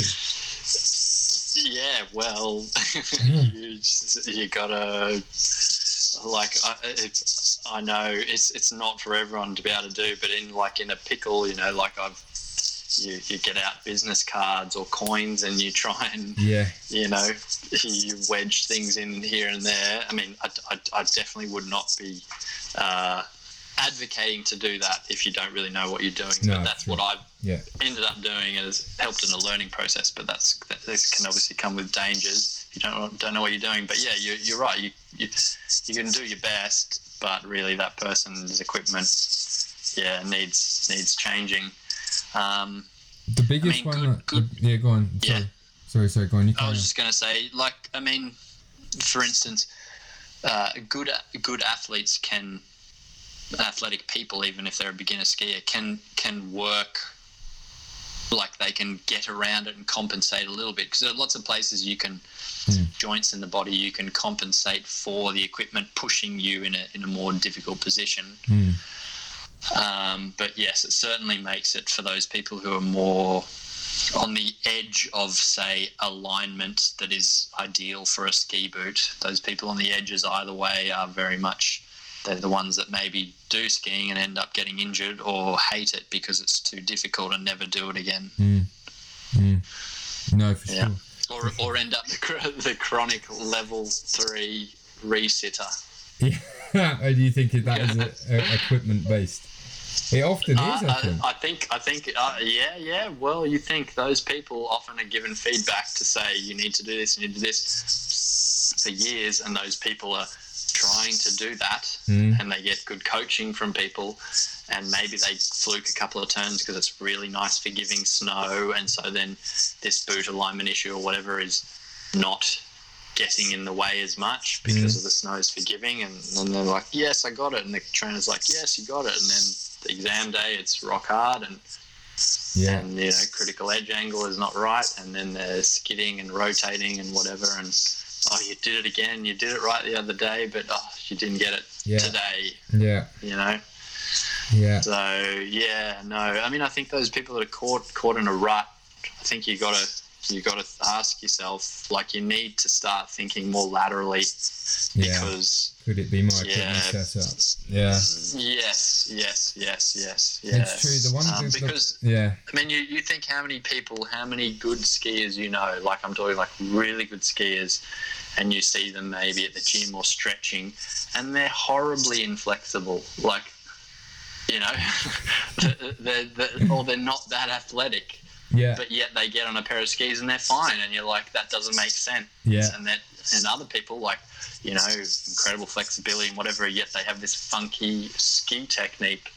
Yeah, well, you, just- you gotta like I, it's, I know it's it's not for everyone to be able to do, but in like in a pickle, you know, like I've you, you get out business cards or coins and you try and Yeah, you know you wedge things in here and there. I mean, I, I, I definitely would not be uh, advocating to do that if you don't really know what you're doing. No, but that's true. what I've yeah, ended up doing and has helped in the learning process. But that's that, this can obviously come with dangers. You don't don't know what you're doing. But yeah, you, you're right. You, you you can do your best, but really that person's equipment, yeah, needs needs changing. Um, the biggest mean, one. good- that- good- yeah, go on. Yeah. Sorry, sorry, sorry. Go on. You I was just going to say, like, I mean, for instance, uh, good good athletes can, athletic people, even if they're a beginner skier, can can work. Like they can get around it and compensate a little bit because there are lots of places you can Hmm. joints in the body you can compensate for the equipment pushing you in a in a more difficult position. Hmm. Um, but yes, it certainly makes it for those people who are more on the edge of, say, alignment that is ideal for a ski boot. Those people on the edges either way are very much they're the ones that maybe do skiing and end up getting injured or hate it because it's too difficult and never do it again. Mm. Mm. No, for Yeah. sure. Or, or end up the, the chronic level three resitter. Yeah. Or do you think that is a, a, equipment based? It often is, I Uh, think. I, I think, I think, uh, yeah, yeah. Well, you think those people often are given feedback to say you need to do this, you need to do this for years, and those people are trying to do that, Mm. and they get good coaching from people, and maybe they fluke a couple of turns because it's really nice forgiving snow, and so then this boot alignment issue or whatever is not getting in the way as much because of the snow's forgiving and, and they're like yes i got it and the trainer's like yes you got it and then the exam day it's rock hard and yeah. and you know critical edge angle is not right and then they're skidding and rotating and whatever and oh you did it again you did it right the other day but oh you didn't get it Yeah. today Yeah. you know Yeah. so yeah no i mean i think those people that are caught caught in a rut i think you gotta you got to ask yourself like you need to start thinking more laterally Yeah. because Could it be my Yeah. setup? Yeah. yes yes yes yes yeah It's true. The one um, because yeah. I mean, you, you think how many people, how many good skiers you know, like I'm talking like really good skiers, and you see them maybe at the gym or stretching, and they're horribly inflexible. Like, you know, they're, they're, or they're not that athletic, Yeah. but yet they get on a pair of skis and they're fine, and you're like, that doesn't make sense. Yeah. And that, and other people like, you know, incredible flexibility and whatever, yet they have this funky ski technique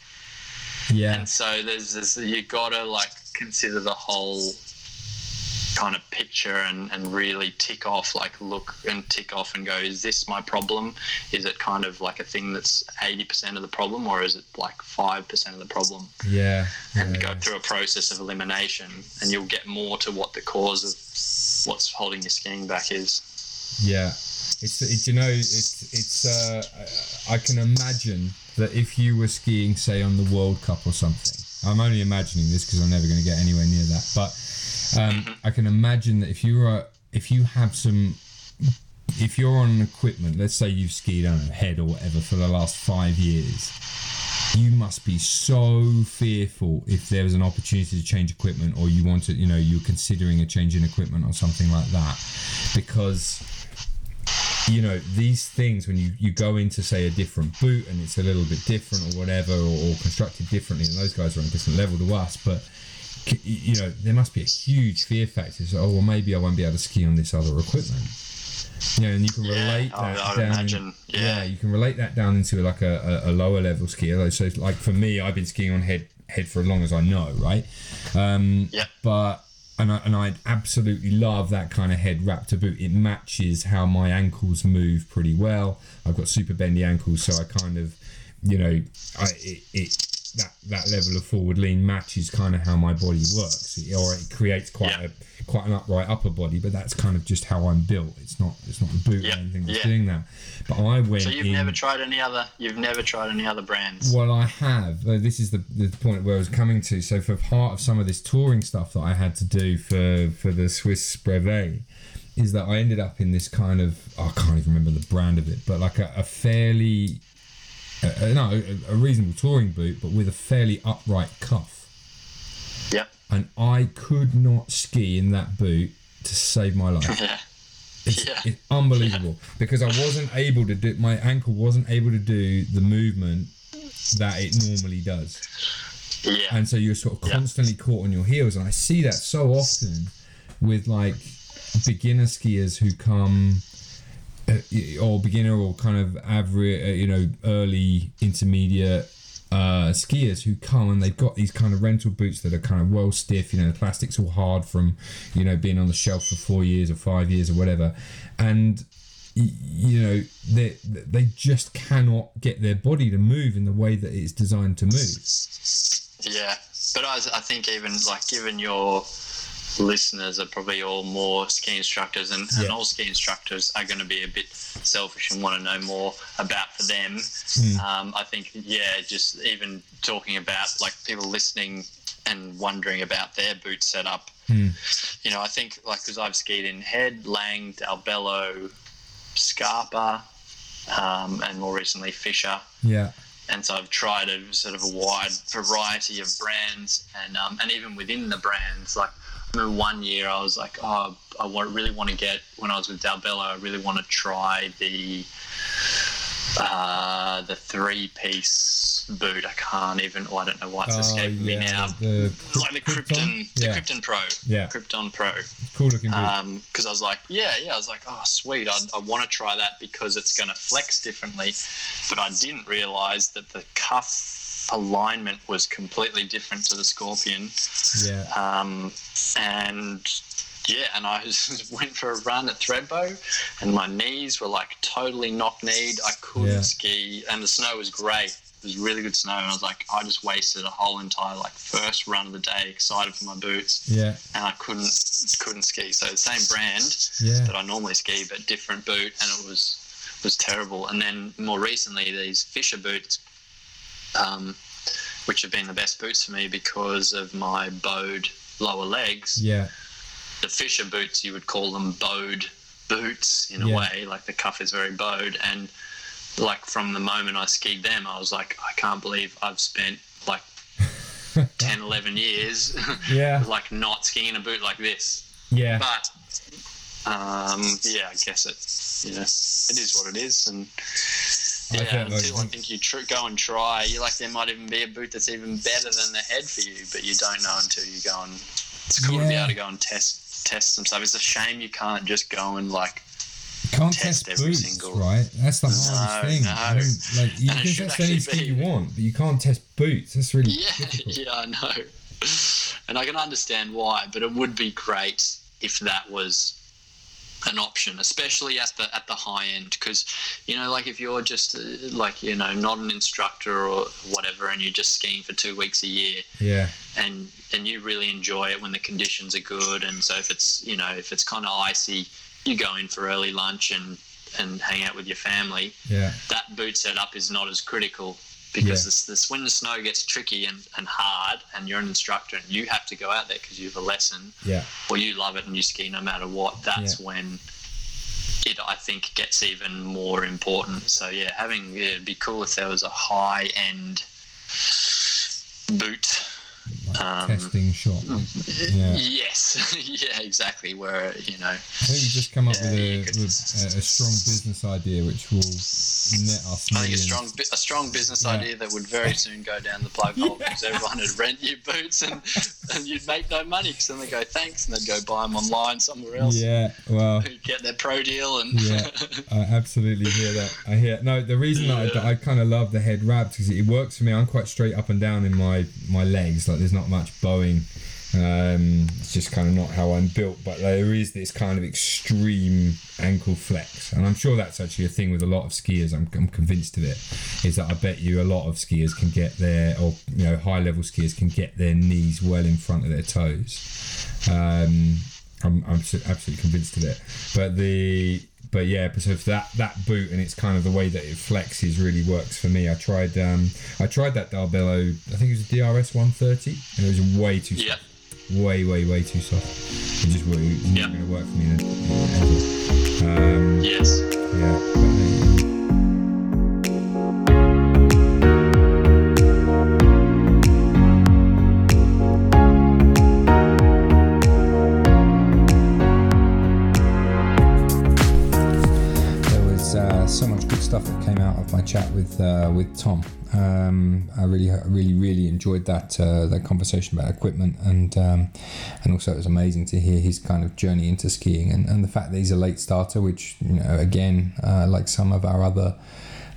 Yeah. and so there's this you gotta like consider the whole kind of picture and, and really tick off like look and tick off and go is this my problem is it kind of like a thing that's 80% of the problem or is it like 5% of the problem Yeah. and yeah, go yeah. through a process of elimination and you'll get more to what the cause of what's holding your skiing back is Yeah, it's, it's you know it's it's uh, I I can imagine that if you were skiing say on the World Cup or something, I'm only imagining this because I'm never going to get anywhere near that, but um, I can imagine that if you were if you have some if you're on equipment, let's say you've skied on a head or whatever for the last five years, you must be so fearful if there was an opportunity to change equipment or you wanted, you know, you're considering a change in equipment or something like that. Because, you know, these things, when you, you go into, say, a different boot and it's a little bit different or whatever, or, or constructed differently, and those guys are on a different level to us, but, you know, there must be a huge fear factor. So, oh, well, maybe I won't be able to ski on this other equipment. Yeah, and you can relate I, that I would down. imagine. Yeah. you can relate that down into like a, a, a lower level skier. So, like for me, I've been skiing on head head for as long as I know, right? Um, Yeah. But and I, and I absolutely love that kind of head Raptor boot. It matches how my ankles move pretty well. I've got super bendy ankles, so I kind of, you know, I it, it that that level of forward lean matches kind of how my body works, It- or it creates quite Yeah. a quite an upright upper body. But that's kind of just how I'm built. It's not it's not the boot Yeah, or anything that's yeah. doing that. But I went So you've in. never tried any other. You've never tried any other brands. Well, I have. This is the, the point where I was coming to. So, for part of some of this touring stuff that I had to do for, for the Swiss Brevet, is that I ended up in this kind of I can't even remember the brand of it, but like a, a fairly uh, uh, no a, a reasonable touring boot, but with a fairly upright cuff, Yep. and I could not ski in that boot to save my life. Yeah. It's, Yeah. it's unbelievable because I wasn't able to do my ankle wasn't able to do the movement that it normally does, Yeah. and so you're sort of Yeah. constantly caught on your heels. And I see that so often with like beginner skiers who come. Uh, or beginner or kind of average, uh, you know, early intermediate uh, skiers who come and they've got these kind of rental boots that are kind of well stiff. You know, the plastic's all hard from, you know, being on the shelf for four years or five years or whatever, and you know they they just cannot get their body to move in the way that it's designed to move. Yeah, but I, I think even like given your listeners are probably all more ski instructors, and, and all ski instructors are going to be a bit selfish and want to know more about for them. Hmm. Um, I think yeah, just even talking about like people listening and wondering about their boot setup. Hmm. You know, I think like because I've skied in Head, Lang, Dalbello, Scarpa, um, and more recently Fischer Yeah, and so I've tried a sort of a wide variety of brands, and um, and even within the brands, like I remember one year I was like, oh, I really want to get when I was with Dalbello, I really want to try the uh, the three piece boot. I can't even. Oh, I don't know why it's Oh, escaping me now. the like the Krypton, the yeah, Krypton Pro, Yeah. Krypton Pro cool looking boot. because I was like, yeah, yeah. I was like, oh, sweet. I, I want to try that because it's going to flex differently. But I didn't realize that the cuff alignment was completely different to the Scorpion. yeah, Um, and yeah, and I went for a run at Thredbo, and my knees were like totally knock-kneed. I couldn't Yeah. ski, and the snow was great. It was really good snow, and I was like, I just wasted a whole entire like first run of the day, excited for my boots yeah, and I couldn't couldn't ski. So the same brand yeah, that I normally ski, but different boot, and it was was terrible. And then more recently, these Fischer boots, um, which have been the best boots for me because of my bowed lower legs. yeah, The Fischer boots, you would call them bowed boots in a Yeah. way, like the cuff is very bowed. And like from the moment I skied them, I was like, I can't believe I've spent like 10, 11 years yeah, like not skiing in a boot like this. yeah. But um, yeah, I guess it you know it is what it is, and yeah, until I think you tr- go and try, you like there might even be a boot that's even better than the head for you, but you don't know until you go and. It's cool to be able to go and test test some stuff. It's a shame you can't just go and like can't test test, every boots, single- right? That's the No, hardest thing. no. I don't- like you And can test any actually you want, but you can't test boots. That's really Yeah, difficult. yeah, I know. And I can understand why, but it would be great if that was an option, especially at the at the high end, because you know, like if you're just uh, like you know not an instructor or whatever, and you're just skiing for two weeks a year, Yeah, and and you really enjoy it when the conditions are good, and so if it's you know if it's kind of icy, you go in for early lunch and and hang out with your family yeah, that boot setup is not as critical because Yeah. this, this when the snow gets tricky and, and hard and you're an instructor and you have to go out there because you have a lesson yeah, or you love it and you ski no matter what that's Yeah. when it i think gets even more important so yeah having yeah, it'd be cool if there was a high end boot Um, testing shop. Yeah. yes yeah exactly where you know I think we just come up Yeah, with, a, with a, a strong business idea which will net us I think a strong, a strong business Yeah. idea that would very soon go down the plug hole because everyone would rent your boots and and you'd make no money because then they go thanks and they'd go buy them online somewhere else. Yeah, well, Get their pro deal and yeah, I absolutely hear that. I hear no. The reason that I, I kind of love the head wrap because it works for me. I'm quite straight up and down in my my legs. Like there's not much bowing. Um, it's just kind of not how I'm built. But there is this kind of extreme ankle flex, and I'm sure that's actually a thing with a lot of skiers. I'm, I'm convinced of it. Is that I bet you a lot of skiers can get their or you know high level skiers can get their knees well in front of their toes. Um, I'm, I'm absolutely convinced of it. But the but yeah, but so for that that boot and it's kind of the way that it flexes really works for me. I tried um I tried that Dalbello. I think it was a DRS 130, and it was way too yeah. soft. Way, way, way too soft. It just wa- it's Yeah. not going to work for me ever. Um, Yes. yeah. Out of my chat with uh, with Tom. Um, I really, really, really enjoyed that uh, that conversation about equipment, and um, and also it was amazing to hear his kind of journey into skiing, and, and the fact that he's a late starter, which you know, again, uh, like some of our other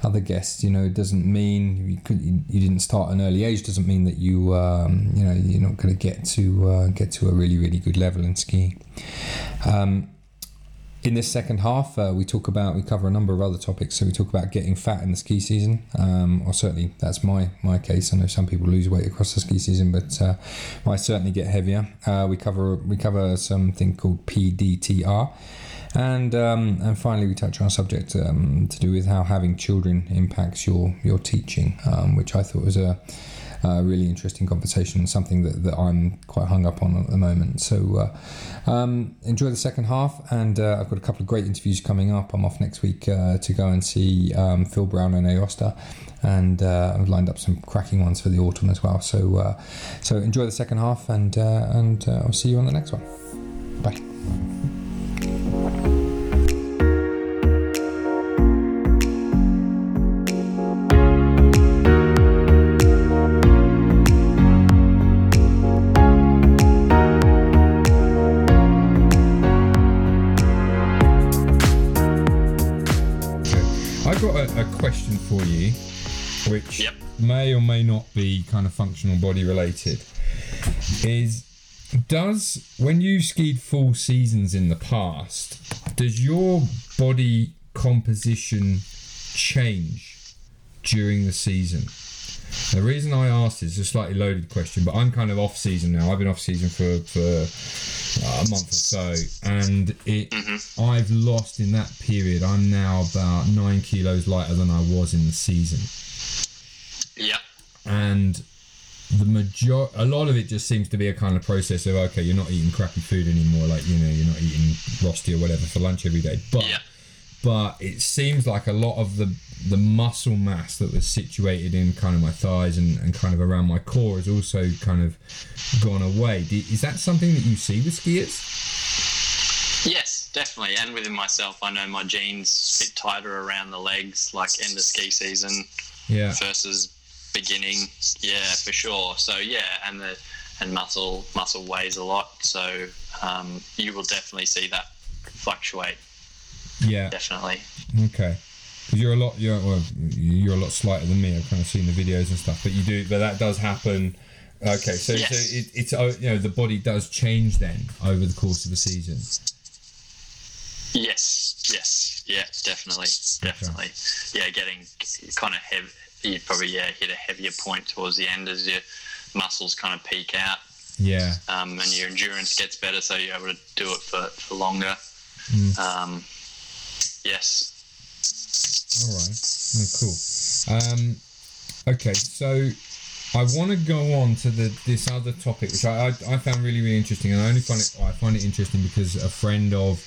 other guests, you know, it doesn't mean you, could, you, didn't start at an early age. Doesn't mean that you um, you know you're not going to get to uh, get to a really, really good level in skiing. Um, in this second half, uh, we talk about we cover a number of other topics. So we talk about getting fat in the ski season, um, or certainly that's my my case. I know some people lose weight across the ski season, but uh, I certainly get heavier. Uh, we cover we cover something called PDTR, and um, and finally we touch on a subject um, to do with how having children impacts your your teaching, um, which I thought was a uh, really interesting conversation, something that, that I'm quite hung up on at the moment. So uh, um, enjoy the second half, and uh, I've got a couple of great interviews coming up. I'm off next week uh, to go and see um, Phil Brown and Aosta, and uh, I've lined up some cracking ones for the autumn as well. So uh, so enjoy the second half, and and I'll see you on the next one. Bye. Which Yep. may or may not be kind of functional body related. Is does when you skied full seasons in the past, does your body composition change during the season? The reason I asked is a slightly loaded question, but I'm kind of off season now. I've been off season for for uh, a month or so, and it I've lost in that period. I'm now about nine kilos lighter than I was in the season, Yeah. and the major a lot of it just seems to be a kind of process of okay, you're not eating crappy food anymore, like you know, you're not eating rosti or whatever for lunch every day, but Yeah. But it seems like a lot of the the muscle mass that was situated in kind of my thighs and, and kind of around my core has also kind of gone away. Is that something that you see with skiers? Yes, definitely. And within myself, I know my jeans fit tighter around the legs, like end of ski season Yeah. versus beginning. Yeah, for sure. So yeah, and the and muscle muscle weighs a lot. So um, you will definitely see that fluctuate. Yeah. Definitely. Okay. 'Cause you're a lot you're well you're a lot slighter than me. I've kind of seen the videos and stuff, but you do but that does happen. Okay, so, Yes. so it, it's oh, you know the body does change then over the course of a season. Yes. Yes. Yeah. Definitely. Definitely. Yeah. Getting kind of heavy. You probably yeah hit a heavier point towards the end as your muscles kind of peak out. Yeah. um, and your endurance gets better, so you're able to do it for, for longer. Mm. Um, yes. All right. Oh, cool. Um, okay, so I want to go on to the this other topic, which I, I, I found really really interesting, and I only find it I find it interesting because a friend of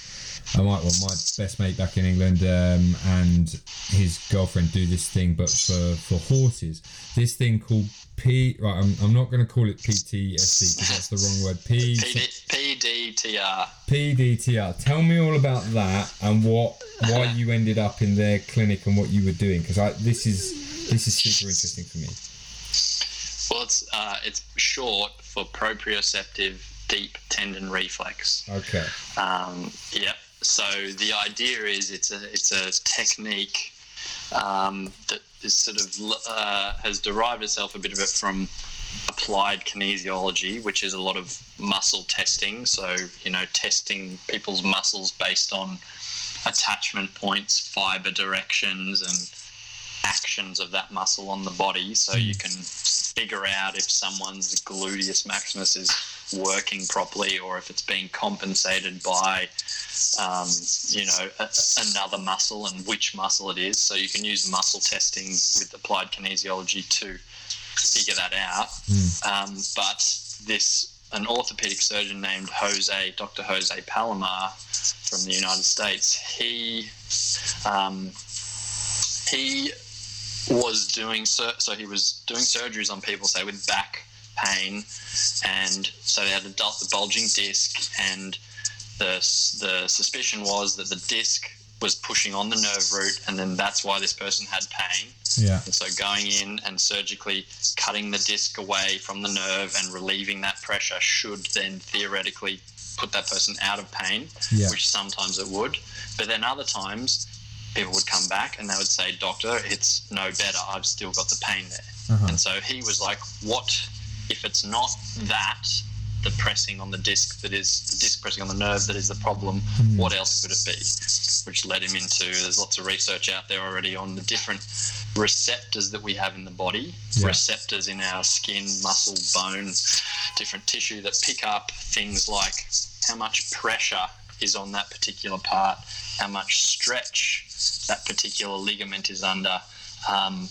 I might well my best mate back in England um, and his girlfriend do this thing, but for for horses, this thing called P. Right, I'm, I'm not going to call it PTSD because that's the wrong word. P. PD, PDTR. PDTR. Tell me all about that and what why you ended up in their clinic and what you were doing because I this is this is super interesting for me. Well, it's uh, it's short for proprioceptive deep tendon reflex. Okay. Um, yep. So the idea is it's a it's a technique um, that is sort of uh, has derived itself a bit of it from applied kinesiology, which is a lot of muscle testing. So you know, testing people's muscles based on attachment points, fiber directions, and actions of that muscle on the body. So you can figure out if someone's gluteus maximus is working properly or if it's being compensated by, um, you know, a, another muscle and which muscle it is. So you can use muscle testing with applied kinesiology to figure that out. Um, but this an orthopedic surgeon named Jose, Dr. Jose Palomar from the United States, he um, he was doing so, so he was doing surgeries on people, say with back pain, and so they had a bulging disc, and the the suspicion was that the disc was pushing on the nerve root, and then that's why this person had pain. Yeah. And so going in and surgically cutting the disc away from the nerve and relieving that pressure should then theoretically put that person out of pain, Yeah. which sometimes it would. But then other times people would come back and they would say, Doctor, it's no better. I've still got the pain there. Uh-huh. And so he was like, What if it's not that? The pressing on the disc that is the disc pressing on the nerve that is the problem. What else could it be? Which led him into there's lots of research out there already on the different receptors that we have in the body, Yeah. receptors in our skin, muscle, bone, different tissue that pick up things like how much pressure is on that particular part, how much stretch that particular ligament is under, um,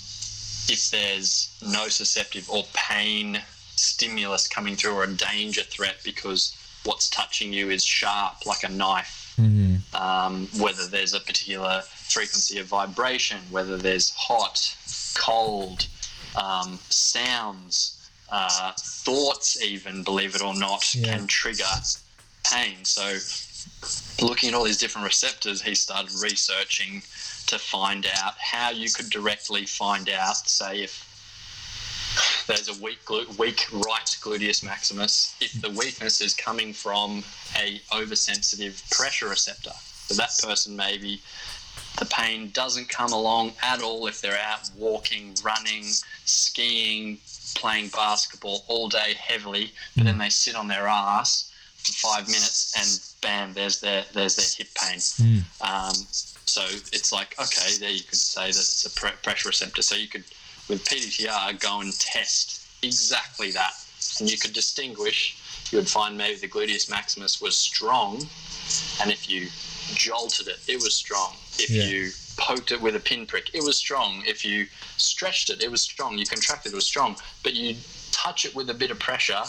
if there's no nociceptive or pain stimulus coming through or a danger threat because what's touching you is sharp like a knife Mm-hmm. um, whether there's a particular frequency of vibration, whether there's hot, cold, um, sounds, uh, thoughts, even believe it or not, Yeah. can trigger pain. So, looking at all these different receptors, he started researching to find out how you could directly find out, say, if there's a weak, glu- weak right gluteus maximus if the weakness is coming from a oversensitive pressure receptor. So that person maybe the pain doesn't come along at all if they're out walking, running, skiing, playing basketball all day heavily, but then they sit on their ass for five minutes and bam, there's their there's their hip pain. Um, so it's like okay, there you could say that it's a pre- pressure receptor. So you could with PDTR go and test exactly that, and you could distinguish. You would find maybe the gluteus maximus was strong, and if you jolted it, it was strong. If Yeah. you poked it with a pinprick, it was strong. If you stretched it, it was strong. You contracted, it was strong. But you touch it with a bit of pressure,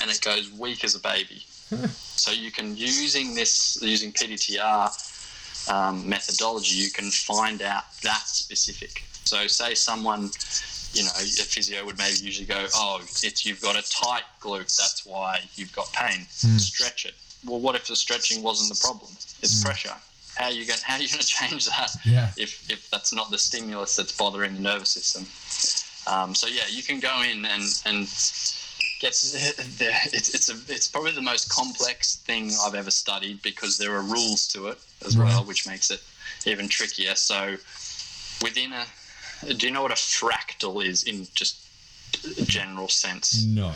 and it goes weak as a baby. so you can using this using PDTR um, methodology, you can find out that specific. So say someone, you know, a physio would maybe usually go, oh, it's you've got a tight glute, that's why you've got pain. Stretch it. Well, what if the stretching wasn't the problem? It's pressure. How are you going? How are you going to change that? Yeah. If if that's not the stimulus that's bothering the nervous system. Um, so yeah, you can go in and and get. It's it's a it's probably the most complex thing I've ever studied because there are rules to it as Right. well, which makes it even trickier. So within a, do you know what a fractal is in just general sense? No.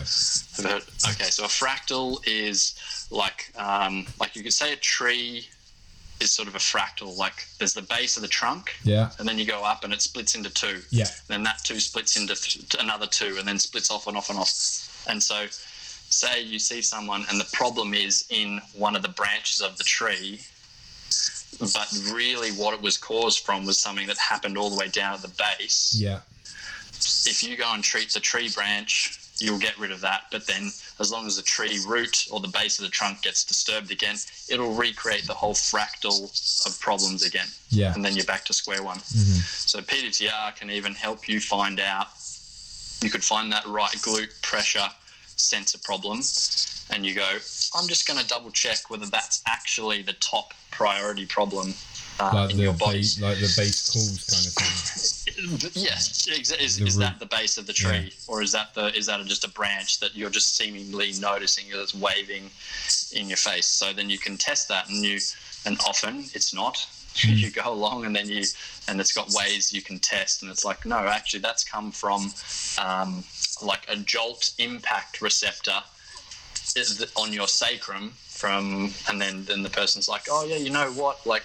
Heard? Okay, so a fractal is like um, like you could say a tree is sort of a fractal. Like there's the base of the trunk, Yeah. and then you go up and it splits into two. Yeah. Then that two splits into th- another two, and then splits off and off and off. And so, say you see someone, and the problem is in one of the branches of the tree, but really what it was caused from was something that happened all the way down at the base Yeah. if you go and treat the tree branch, you'll get rid of that. But then, as long as the tree root or the base of the trunk gets disturbed again, it'll recreate the whole fractal of problems again. Yeah. And then you're back to square one. Mm-hmm. So, PDTR can even help you find out. You could find that right glute pressure sensor problem, and you go, I'm just going to double check whether that's actually the top priority problem uh, Like in the your body base, like the base calls kind of thing. Yes, exa- is, The is that the base of the tree, or is that the is that just a branch that you're just seemingly noticing that's waving in your face? So then you can test that, and you and often it's not. You go along, and then you and it's got ways you can test, and it's like no, actually that's come from um, like a jolt impact receptor is on your sacrum from, and then then the person's like, oh yeah, you know what, like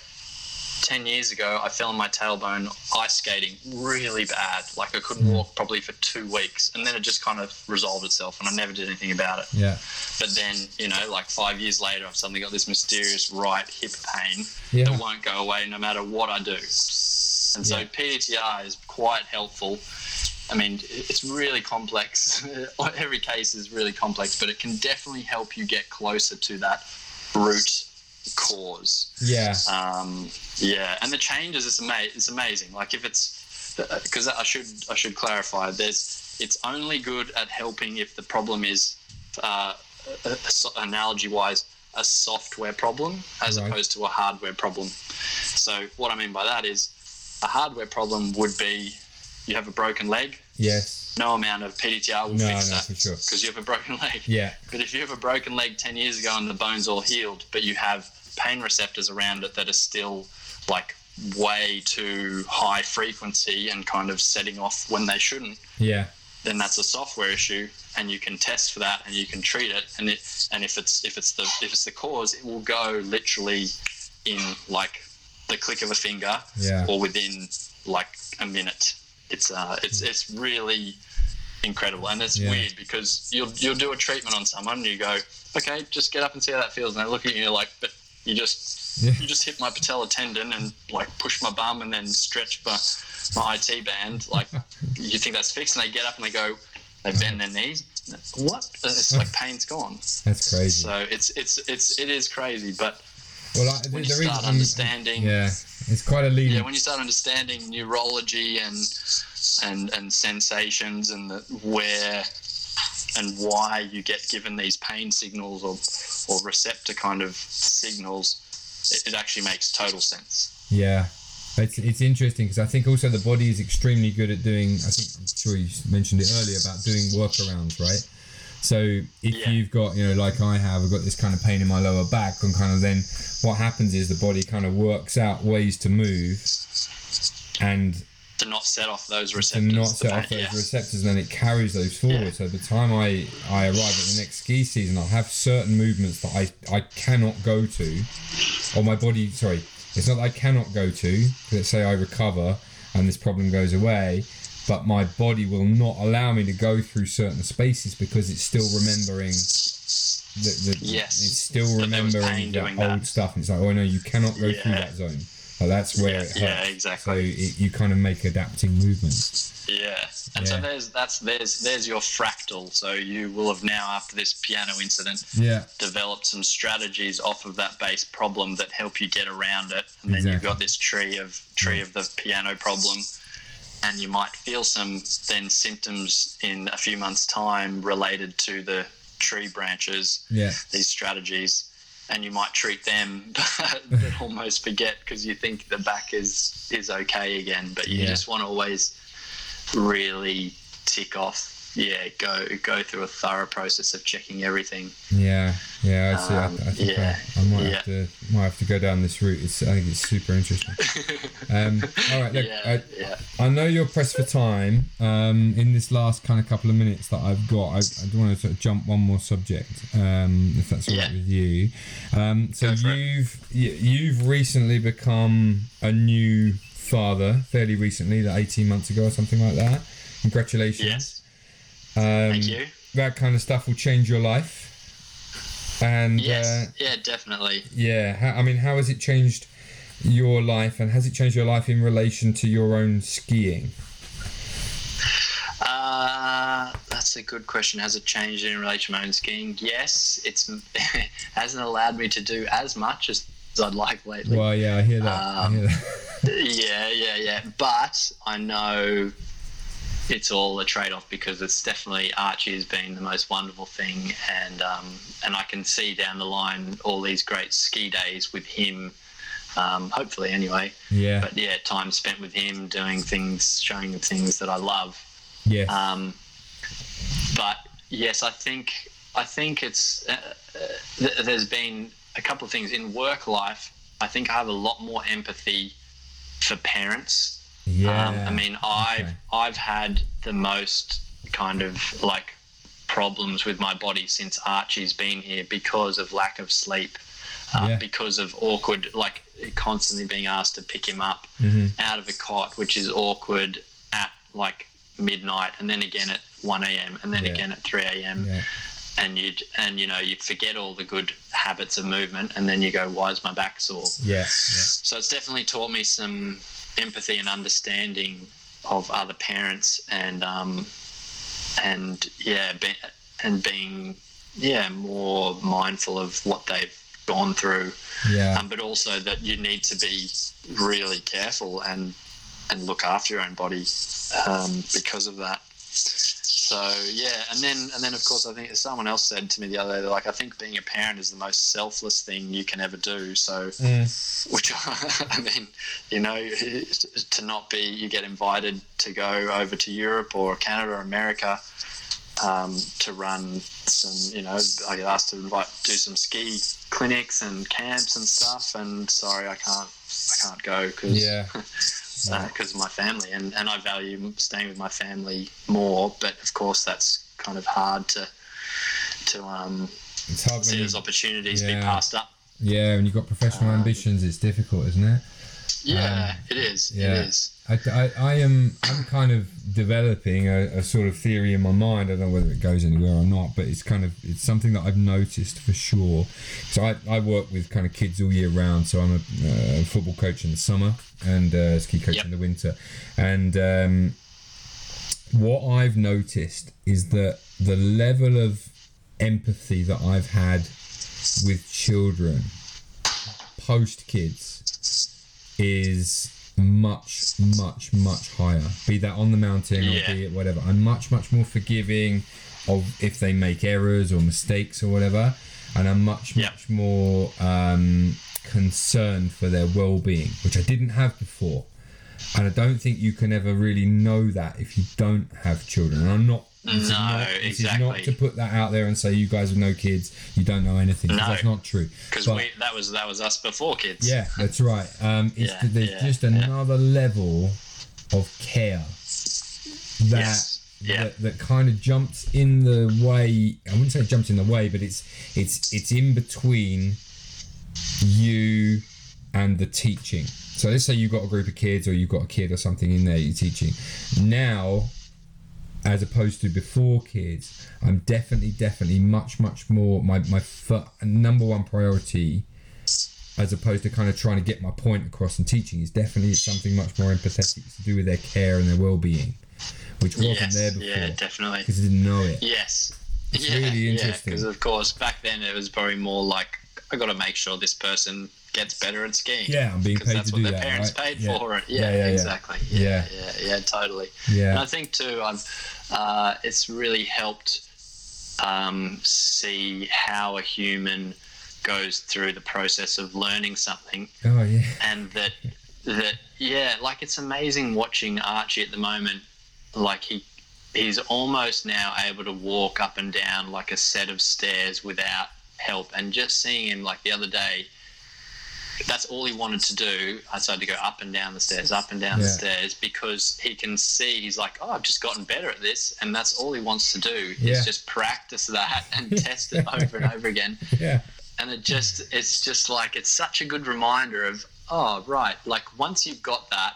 10 years ago, I fell on my tailbone ice skating really bad. Like I couldn't walk probably for two weeks. And then it just kind of resolved itself and I never did anything about it. Yeah. But then, you know, like five years later, I've suddenly got this mysterious right hip pain Yeah. that won't go away no matter what I do. And so Yeah. PDTR is quite helpful. I mean, it's really complex. Every case is really complex, but it can definitely help you get closer to that root cause. Yeah. Um, yeah, and the changes it's ama- it's amazing. Like if it's because I should I should clarify. There's it's only good at helping if the problem is uh, analogy wise a software problem as Right. opposed to a hardware problem. So what I mean by that is a hardware problem would be you have a broken leg. Yes. No amount of PDTR will No, fix no, that for sure. because you have a broken leg. Yeah. But if you have a broken leg 10 years ago and the bone's all healed, but you have pain receptors around it that are still like way too high frequency and kind of setting off when they shouldn't, Yeah. then that's a software issue and you can test for that and you can treat it and it and if it's if it's the if it's the cause it will go literally in like the click of a finger Yeah. or within like a minute it's uh it's it's really incredible. And it's Yeah. weird because you'll you'll do a treatment on someone and you go okay just get up and see how that feels. And they look at you like but you just Yeah. you just hit my patella tendon and like push my bum and then stretch my my IT band. Like you think that's fixed? And they get up and they go they bend their knees. What? It's like pain's gone. That's crazy. so it's it's it's it is crazy but well, I, the, when you the start understanding Yeah. It's quite a leading. yeah when you start understanding neurology and and and sensations and the, where and why you get given these pain signals or or receptor kind of signals it, it actually makes total sense Yeah, it's it's interesting because I think also the body is extremely good at doing. I think I'm sure you mentioned it earlier about doing workarounds, right? So if Yeah. you've got you know like I have, I've got this kind of pain in my lower back, and kind of then what happens is the body kind of works out ways to move, and to not set off those receptors. to not set off those yeah. receptors, and then it carries those forward. Yeah. So by the time I, I arrive at the next ski season, I'll have certain movements that I, I cannot go to, or my body, sorry, it's not that I cannot go to. Let's say I recover and this problem goes away, but my body will not allow me to go through certain spaces because it's still remembering. The, the, Yes. it's still That there was remembering that old that. stuff. And it's like, oh no, you cannot go through that zone. Like, that's where Yeah, it hurts. yeah, So exactly. it, you kind of make adapting movements. Yeah, and so there's that's there's there's your fractal. So you will have now after this piano incident Yeah. developed some strategies off of that base problem that help you get around it, and then you've got this tree of tree of the piano problem, and you might feel some then symptoms in a few months' time related to the tree branches. Yeah. These strategies. And you might treat them, but, almost forget because you think the back is is okay again. But you Yeah. just want to always really tick off. Yeah, go go through a thorough process of checking everything. Yeah, yeah, I see. I, Um, I think yeah, I, I might yeah. have to might have to go down this route. It's, I think it's super interesting. Um, all right, look, yeah, I, yeah. I know you're pressed for time. Um, in this last kind of couple of minutes that I've got, I, I do want to sort of jump one more subject, um, if that's all right with you. Um, so Go for it. you've you, you've recently become a new father, fairly recently, like eighteen months ago or something like that. Congratulations. Yes, Um, thank you. That kind of stuff will change your life. And Yes, uh, yeah, definitely. yeah, how, I mean, how has it changed your life, and has it changed your life in relation to your own skiing? Uh, that's a good question. Has it changed in relation to my own skiing? Yes, it's it hasn't allowed me to do as much as I'd like lately. Well, yeah, I hear that. I Um, hear that. yeah, yeah, yeah. But I know it's all a trade-off because it's definitely Archie has been the most wonderful thing, and um, and I can see down the line all these great ski days with him Um, hopefully, anyway. Yeah. But yeah, time spent with him, doing things, showing him things that I love. yes. Um, but yes, I think I think it's uh, uh, th- there's been a couple of things in work life. I think I have a lot more empathy for parents. Yeah. Um, I mean, I've Okay. I've had the most kind of like problems with my body since Archie's been here because of lack of sleep, uh, Yeah. because of awkward, like constantly being asked to pick him up Mhm. out of a cot, which is awkward at like midnight, and then again at one a.m. and then Yeah. again at three a.m. Yeah. And you'd and you know you'd forget all the good habits of movement, and then you go, "Why is my back sore?" Yeah. So it's definitely taught me some empathy and understanding of other parents, and um, and yeah, be, and being yeah more mindful of what they've gone through, Yeah. um, but also that you need to be really careful and and look after your own body um, because of that. So yeah, and then and then of course I think someone else said to me the other day, like I think being a parent is the most selfless thing you can ever do. So Mm. which I mean, you know, to not be you get invited to go over to Europe or Canada or America um, to run some, you know, I get asked to invite do some ski clinics and camps and stuff, and sorry, I can't, I can't go because Yeah. because of my family, and and I value staying with my family more, but of course that's kind of hard to to um, see those opportunities be passed up. yeah, when you've got professional Um, ambitions, it's difficult, isn't it? Yeah, it is. yeah. It is. I, I, I am I'm kind of developing a, a sort of theory in my mind. I don't know whether it goes anywhere or not, but it's kind of it's something that I've noticed for sure. So I, I work with kind of kids all year round. So I'm a uh, football coach in the summer and uh, ski coach Yep. in the winter. And um, what I've noticed is that the level of empathy that I've had with children post kids is much, much, much higher. Be that on the mountain Yeah. or be it whatever. I'm much, much more forgiving of if they make errors or mistakes or whatever, and I'm much, Yeah. much more um, concerned for their well-being, which I didn't have before. And I don't think you can ever really know that if you don't have children. And I'm not. This is No, not, this is not to put that out there and say you guys have no kids, you don't know anything. No. That's not true. because we that was that was us before kids. yeah, that's right. Um, it's Yeah, that there's yeah, just yeah. another level of care that Yes, yeah. that, that kind of jumps in the way. I wouldn't say jumps in the way, but it's it's it's in between you and the teaching. So let's say you've got a group of kids, or you've got a kid or something in there you're teaching. Now, as opposed to before kids, I'm definitely, definitely much, much more my my fir- number one priority as opposed to kind of trying to get my point across and teaching is definitely something much more empathetic to do with their care and their well-being which wasn't yes, there before yeah, definitely. because I didn't know it Yes. It's yeah, really Yeah, interesting. because of course back then it was probably more like I got to make sure this person gets better at skiing. yeah I'm being Because paid that's to what do their that parents right? paid yeah. for it. Yeah, Yeah, yeah, yeah. exactly. Yeah, yeah, yeah, totally. And yeah I think too, I've uh, it's really helped um, see how a human goes through the process of learning something oh yeah and that that yeah like it's amazing watching archie at the moment like he he's almost now able to walk up and down like a set of stairs without help and just seeing him like the other day that's all he wanted to do. I started to go up and down the stairs up and down the stairs because he can see he's like oh i've just gotten better at this. And that's all he wants to do Yeah. is just practice that and test it over and over again. Yeah. And it just it's just like it's such a good reminder of oh right like once you've got that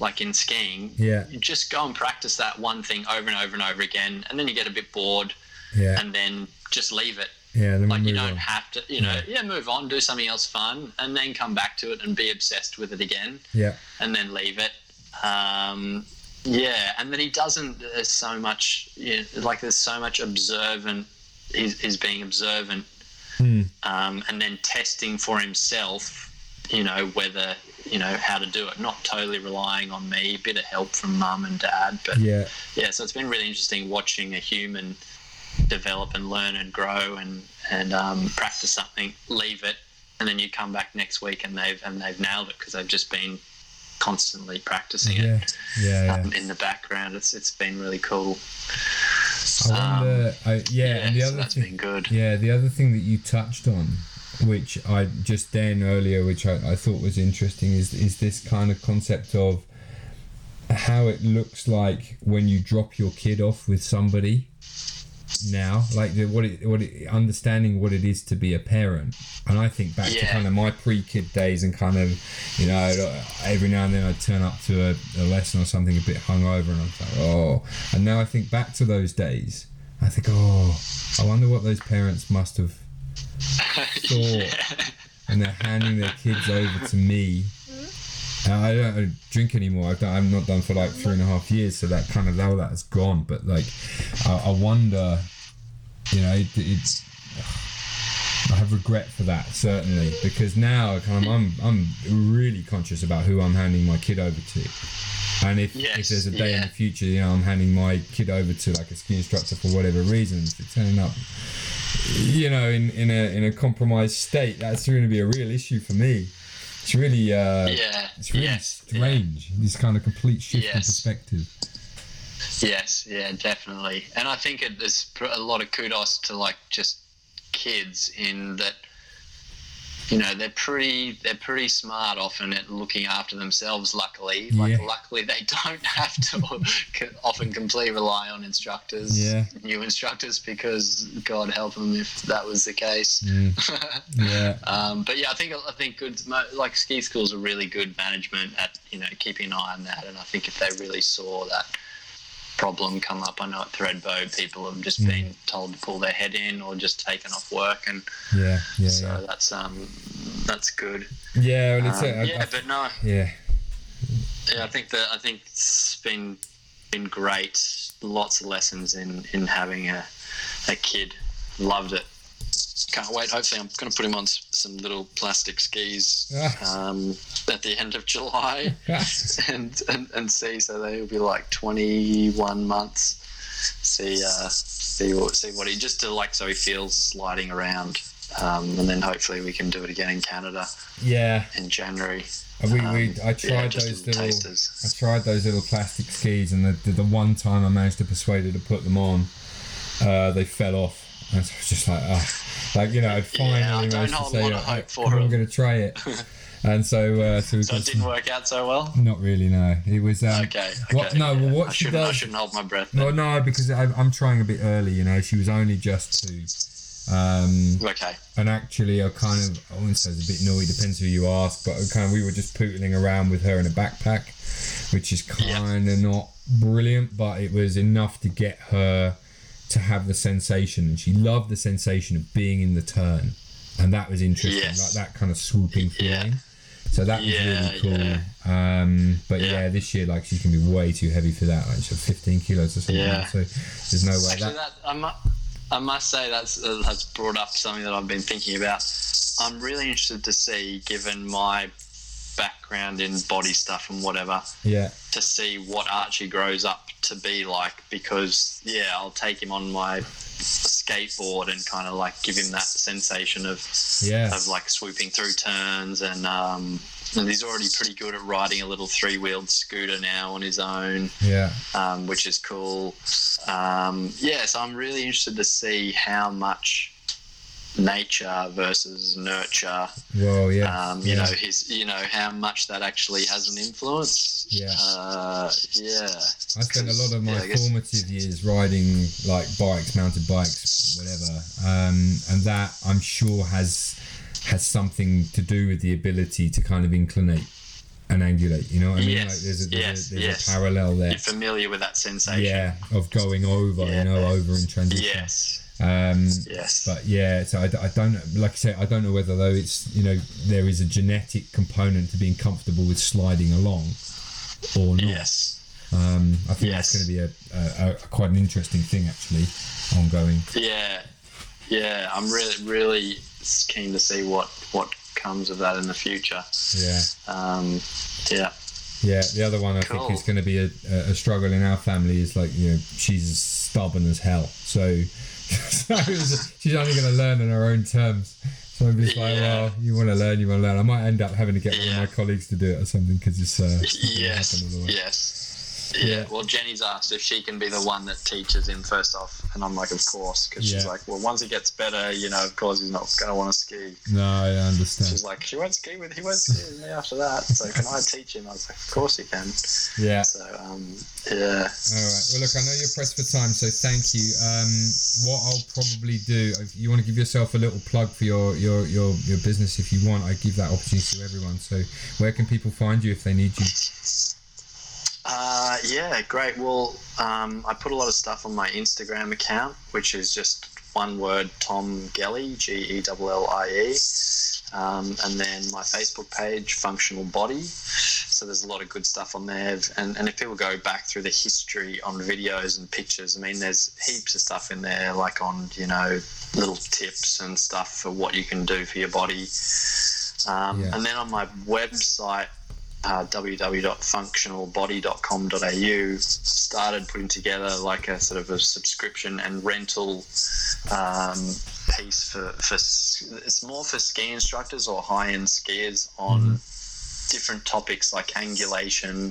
like in skiing yeah. you just go and practice that one thing over and over and over again and then you get a bit bored yeah. and then just leave it yeah then like you don't on. have to you know yeah move on do something else fun and then come back to it and be obsessed with it again yeah and then leave it um yeah and then he doesn't there's so much you know, like there's so much observant he's, he's being observant Hmm. um, and then testing for himself, you know, whether, you know, how to do it. Not totally relying on me, a bit of help from mum and dad. But yeah. yeah so it's been really interesting watching a human develop and learn and grow and, and um, practice something, leave it, and then you come back next week and they've and they've nailed it because they've just been constantly practicing Yeah, it yeah, yeah. um, in the background. It's it's been really cool. I wonder. I, yeah, and the so other that's thing, been good. Yeah, the other thing that you touched on, which I just then earlier, which I, I thought was interesting, is is this kind of concept of how it looks like when you drop your kid off with somebody now, like the, what it what it, understanding what it is to be a parent. And I think back to kind of my pre-kid days and kind of, you know, every now and then I'd turn up to a, a lesson or something a bit hungover, and I'm like, oh. And now I think back to those days. I think, oh, I wonder what those parents must have thought, and they're handing their kids over to me. And I don't drink anymore. I've, done, I've not done for like three and a half years, so that kind of all that has gone. But like, I, I wonder, you know, it, it's. I have regret for that certainly because now kind of I'm I'm really conscious about who I'm handing my kid over to, and if, if there's a day in the future, you know, I'm handing my kid over to like a ski instructor for whatever reasons, for turning up, you know, in, in a in a compromised state, that's going to be a real issue for me. It's really uh, Yeah. it's really yes. yeah. strange. This kind of complete shift in perspective. Yes, yeah, definitely. And I think it, there's a lot of kudos to like just kids in that. You know they're pretty they're pretty smart often at looking after themselves. Luckily, like Yeah. luckily they don't have to often completely rely on instructors, Yeah. new instructors, because God help them if that was the case. Mm, yeah, Um, but yeah, I think I think good like ski schools are really good management at you know keeping an eye on that, and I think if they really saw that problem come up, I know at Thredbo people have just Mm. been told to pull their head in or just taken off work, and yeah, yeah, so yeah. that's um that's good. Yeah, well, it's Um, a- I- yeah, I- but no, yeah, yeah, I think that I think it's been been great. Lots of lessons in in having a a kid. Loved it. Can't wait. Hopefully, I'm going to put him on some little plastic skis um, at the end of July and, and and see. So they'll be like 21 months. See uh, see what see what he just to like so he feels sliding around. Um, and then hopefully we can do it again in Canada yeah. in January. We, we, Um, I tried just those little little. tasters. I tried those little plastic skis, and the, the, the one time I managed to persuade her to put them on, uh, they fell off. And so just like, ah, like you know, I'd finally Yeah, I managed to say, oh, hope for I'm going to try it. and so, uh, so So it didn't some, work out so well. not really. No, it was. Um, Okay. okay What? No, well, what I she shouldn't, I shouldn't hold my breath. No, then. no, because I, I'm trying a bit early. You know, she was only just two. Um, Okay. and actually I kind of I wouldn't say it's a bit naughty, depends who you ask, but kind of we were just pootling around with her in a backpack, which is kind of not brilliant, but it was enough to get her to have the sensation, and she loved the sensation of being in the turn, and that was interesting, Yes. like that kind of swooping Yeah. feeling. So that was Yeah, really cool. Um, but yeah. Yeah. this year like she's gonna be way too heavy for that. Like she's 15 kilos or something. Yeah. So there's no way Actually, that. that I must, I must say that's uh, that's brought up something that I've been thinking about. I'm really interested to see, given my background in body stuff and whatever, Yeah. to see what Archie grows up to be like. Because yeah, I'll take him on my skateboard and kind of like give him that sensation of Yeah. of like swooping through turns and um and he's already pretty good at riding a little three-wheeled scooter now on his own Yeah. um, which is cool. Um, yeah, so I'm really interested to see how much nature versus nurture. Well, yeah. Um, you yeah. know, his, you know, how much that actually has an influence. Yeah. Uh, yeah. I spent a lot of my Yeah, formative years riding like bikes, mounted bikes, whatever, um, and that I'm sure has has something to do with the ability to kind of inclinate and angulate. You know what I mean? Yes, Like there's a, there's, yes, a, there's yes. a parallel there. You're familiar with that sensation. Yeah, of going over, Yeah. you know, over in transition. Yes. Um, Yes. but yeah, so I, I don't. Like I say, I don't know whether though it's you know there is a genetic component to being comfortable with sliding along, or not. yes. Um, I think Yes. that's going to be a, a, a quite an interesting thing actually, ongoing. Yeah. Yeah. I'm really, really keen to see what what comes of that in the future. Yeah, Um, yeah. yeah. The other one I Cool. think is going to be a, a a struggle in our family is like you know she's stubborn as hell, so, so she's only going to learn on her own terms. So I'm just like, Yeah. well, you want to learn, you want to learn. I might end up having to get one of my colleagues to do it or something because it's uh, it's not gonna Yes, yes. Yeah. Yeah. Well, Jenny's asked if she can be the one that teaches him first off, and I'm like, of course, because she's like, well, once he gets better, you know, of course he's not going to want to ski. No, I understand. She's like, she won't ski with, he won't ski with me after that. So can I teach him? I was like, of course you can. Yeah. So um, yeah, All right. Well, look, I know you're pressed for time, so thank you. Um, what I'll probably do, if you want to give yourself a little plug for your your your, your business, if you want, I give that opportunity to everyone. So, where can people find you if they need you? Yeah, great. Well, um, I put a lot of stuff on my Instagram account, which is just one word, Tom Gellie, G E L L I E. Um, and then my Facebook page, Functional Body. So there's a lot of good stuff on there. And, and if people go back through the history on videos and pictures, I mean, there's heaps of stuff in there, like on, you know, little tips and stuff for what you can do for your body. Um, Yeah. And then on my website, uh, www.functionalbody.com.au started putting together like a sort of a subscription and rental um, piece for, for it's more for ski instructors or high-end skiers on different topics like angulation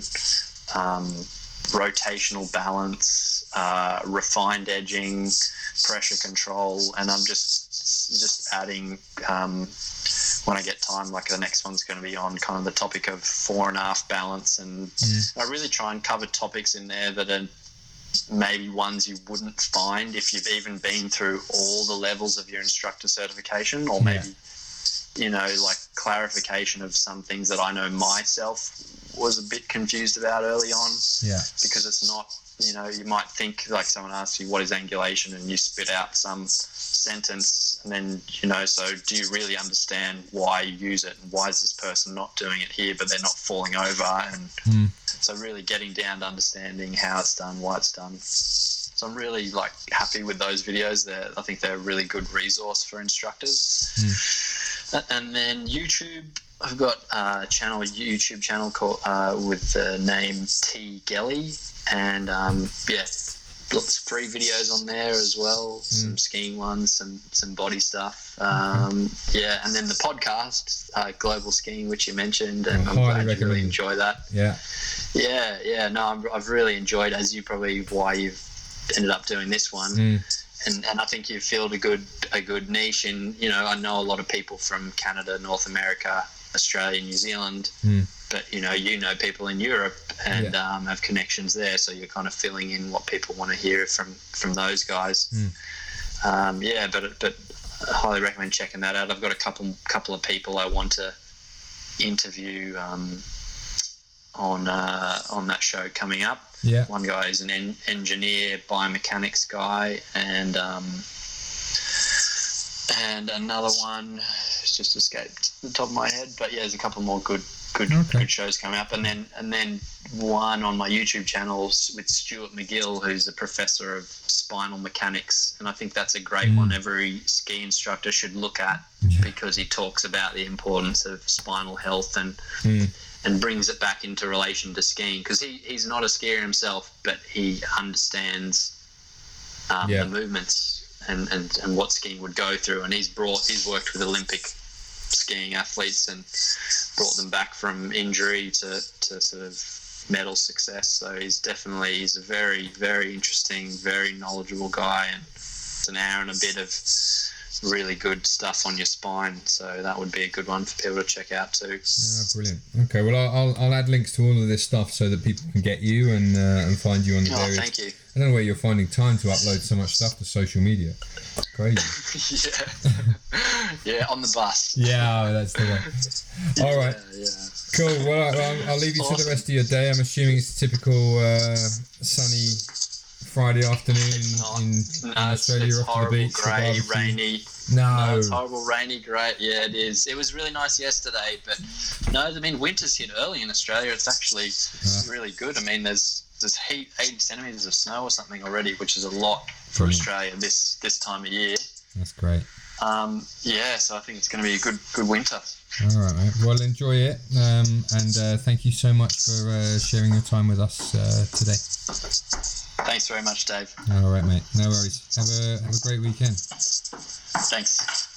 um, rotational balance uh, refined edging pressure control and i'm just just adding um, when I get time, like the next one's going to be on kind of the topic of fore and aft balance, and mm. I really try and cover topics in there that are maybe ones you wouldn't find if you've even been through all the levels of your instructor certification, or maybe you know like clarification of some things that I know myself was a bit confused about early on Yeah. because it's not you know you might think like someone asks you what is angulation? and you spit out some sentence and then you know so do you really understand why you use it? And why is this person not doing it here but they're not falling over? And Mm. so really getting down to understanding how it's done why it's done. So i'm really like happy with those videos. They're, i think they're a really good resource for instructors. A- and then youtube. I've got a channel, a YouTube channel called uh, with the name T Gellie, and um, yeah, lots of free videos on there as well. Some skiing ones, some some body stuff. Um, yeah, and then the podcast, uh, Global Skiing, which you mentioned, and I I'm glad you really enjoy that. Yeah. Yeah, yeah, no, I'm, I've really enjoyed, as you probably why you've ended up doing this one Mm. and, and I think you've filled a good a good niche. And you know, I know a lot of people from Canada, North America, Australia, New Zealand, Mm. But you know, you know people in Europe and Yeah. um, have connections there, so you're kind of filling in what people want to hear from from those guys. Mm. Um, yeah, but but I highly recommend checking that out. I've got a couple couple of people I want to interview um, on uh, on that show coming up. Yeah. One guy is an en- engineer, biomechanics guy, and um, and another one has just escaped the top of my head. But yeah, there's a couple more good good Okay. good shows coming up, and then and then one on my YouTube channel s- with Stuart McGill, who's a professor of spinal mechanics, and I think that's a great Mm. one. Every ski instructor should look at Yeah. because he talks about the importance of spinal health and Mm. and brings it back into relation to skiing because he, he's not a skier himself, but he understands um, Yeah. the movements and, and, and what skiing would go through. And he's brought he's worked with Olympic skiing athletes and brought them back from injury to, to sort of medal success. So he's definitely he's a very very interesting, very knowledgeable guy, and it's an hour and a bit of really good stuff on your spine. So that would be a good one for people to check out too. Ah, brilliant. Okay, well, I'll, I'll, add links to all of this stuff so that people can get you and uh, and find you on the Oh, various. thank you. I don't know where you're finding time to upload so much stuff to social media. It's crazy. yeah, yeah, on the bus. yeah, that's the one. All right, Yeah, yeah. cool. Well, I'll, I'll leave you to the rest of your day. I'm assuming it's typical uh, sunny Friday afternoon It's in, in No, it's, Australia it's off to the horrible, beach. grey, rainy. No, No. it's horrible, rainy, great. Yeah, it is. It was really nice yesterday, but no, I mean winter's hit early in Australia. It's actually really good. I mean, there's there's heat, 80 centimeters of snow or something already, which is a lot for Brilliant. Australia this this time of year. That's great. Um, yeah, so I think it's going to be a good good winter. All right, mate. Well, enjoy it, um, and uh, thank you so much for uh, sharing your time with us uh, today. Thanks very much, Dave. All right, mate. No worries. Have a have a great weekend. Thanks.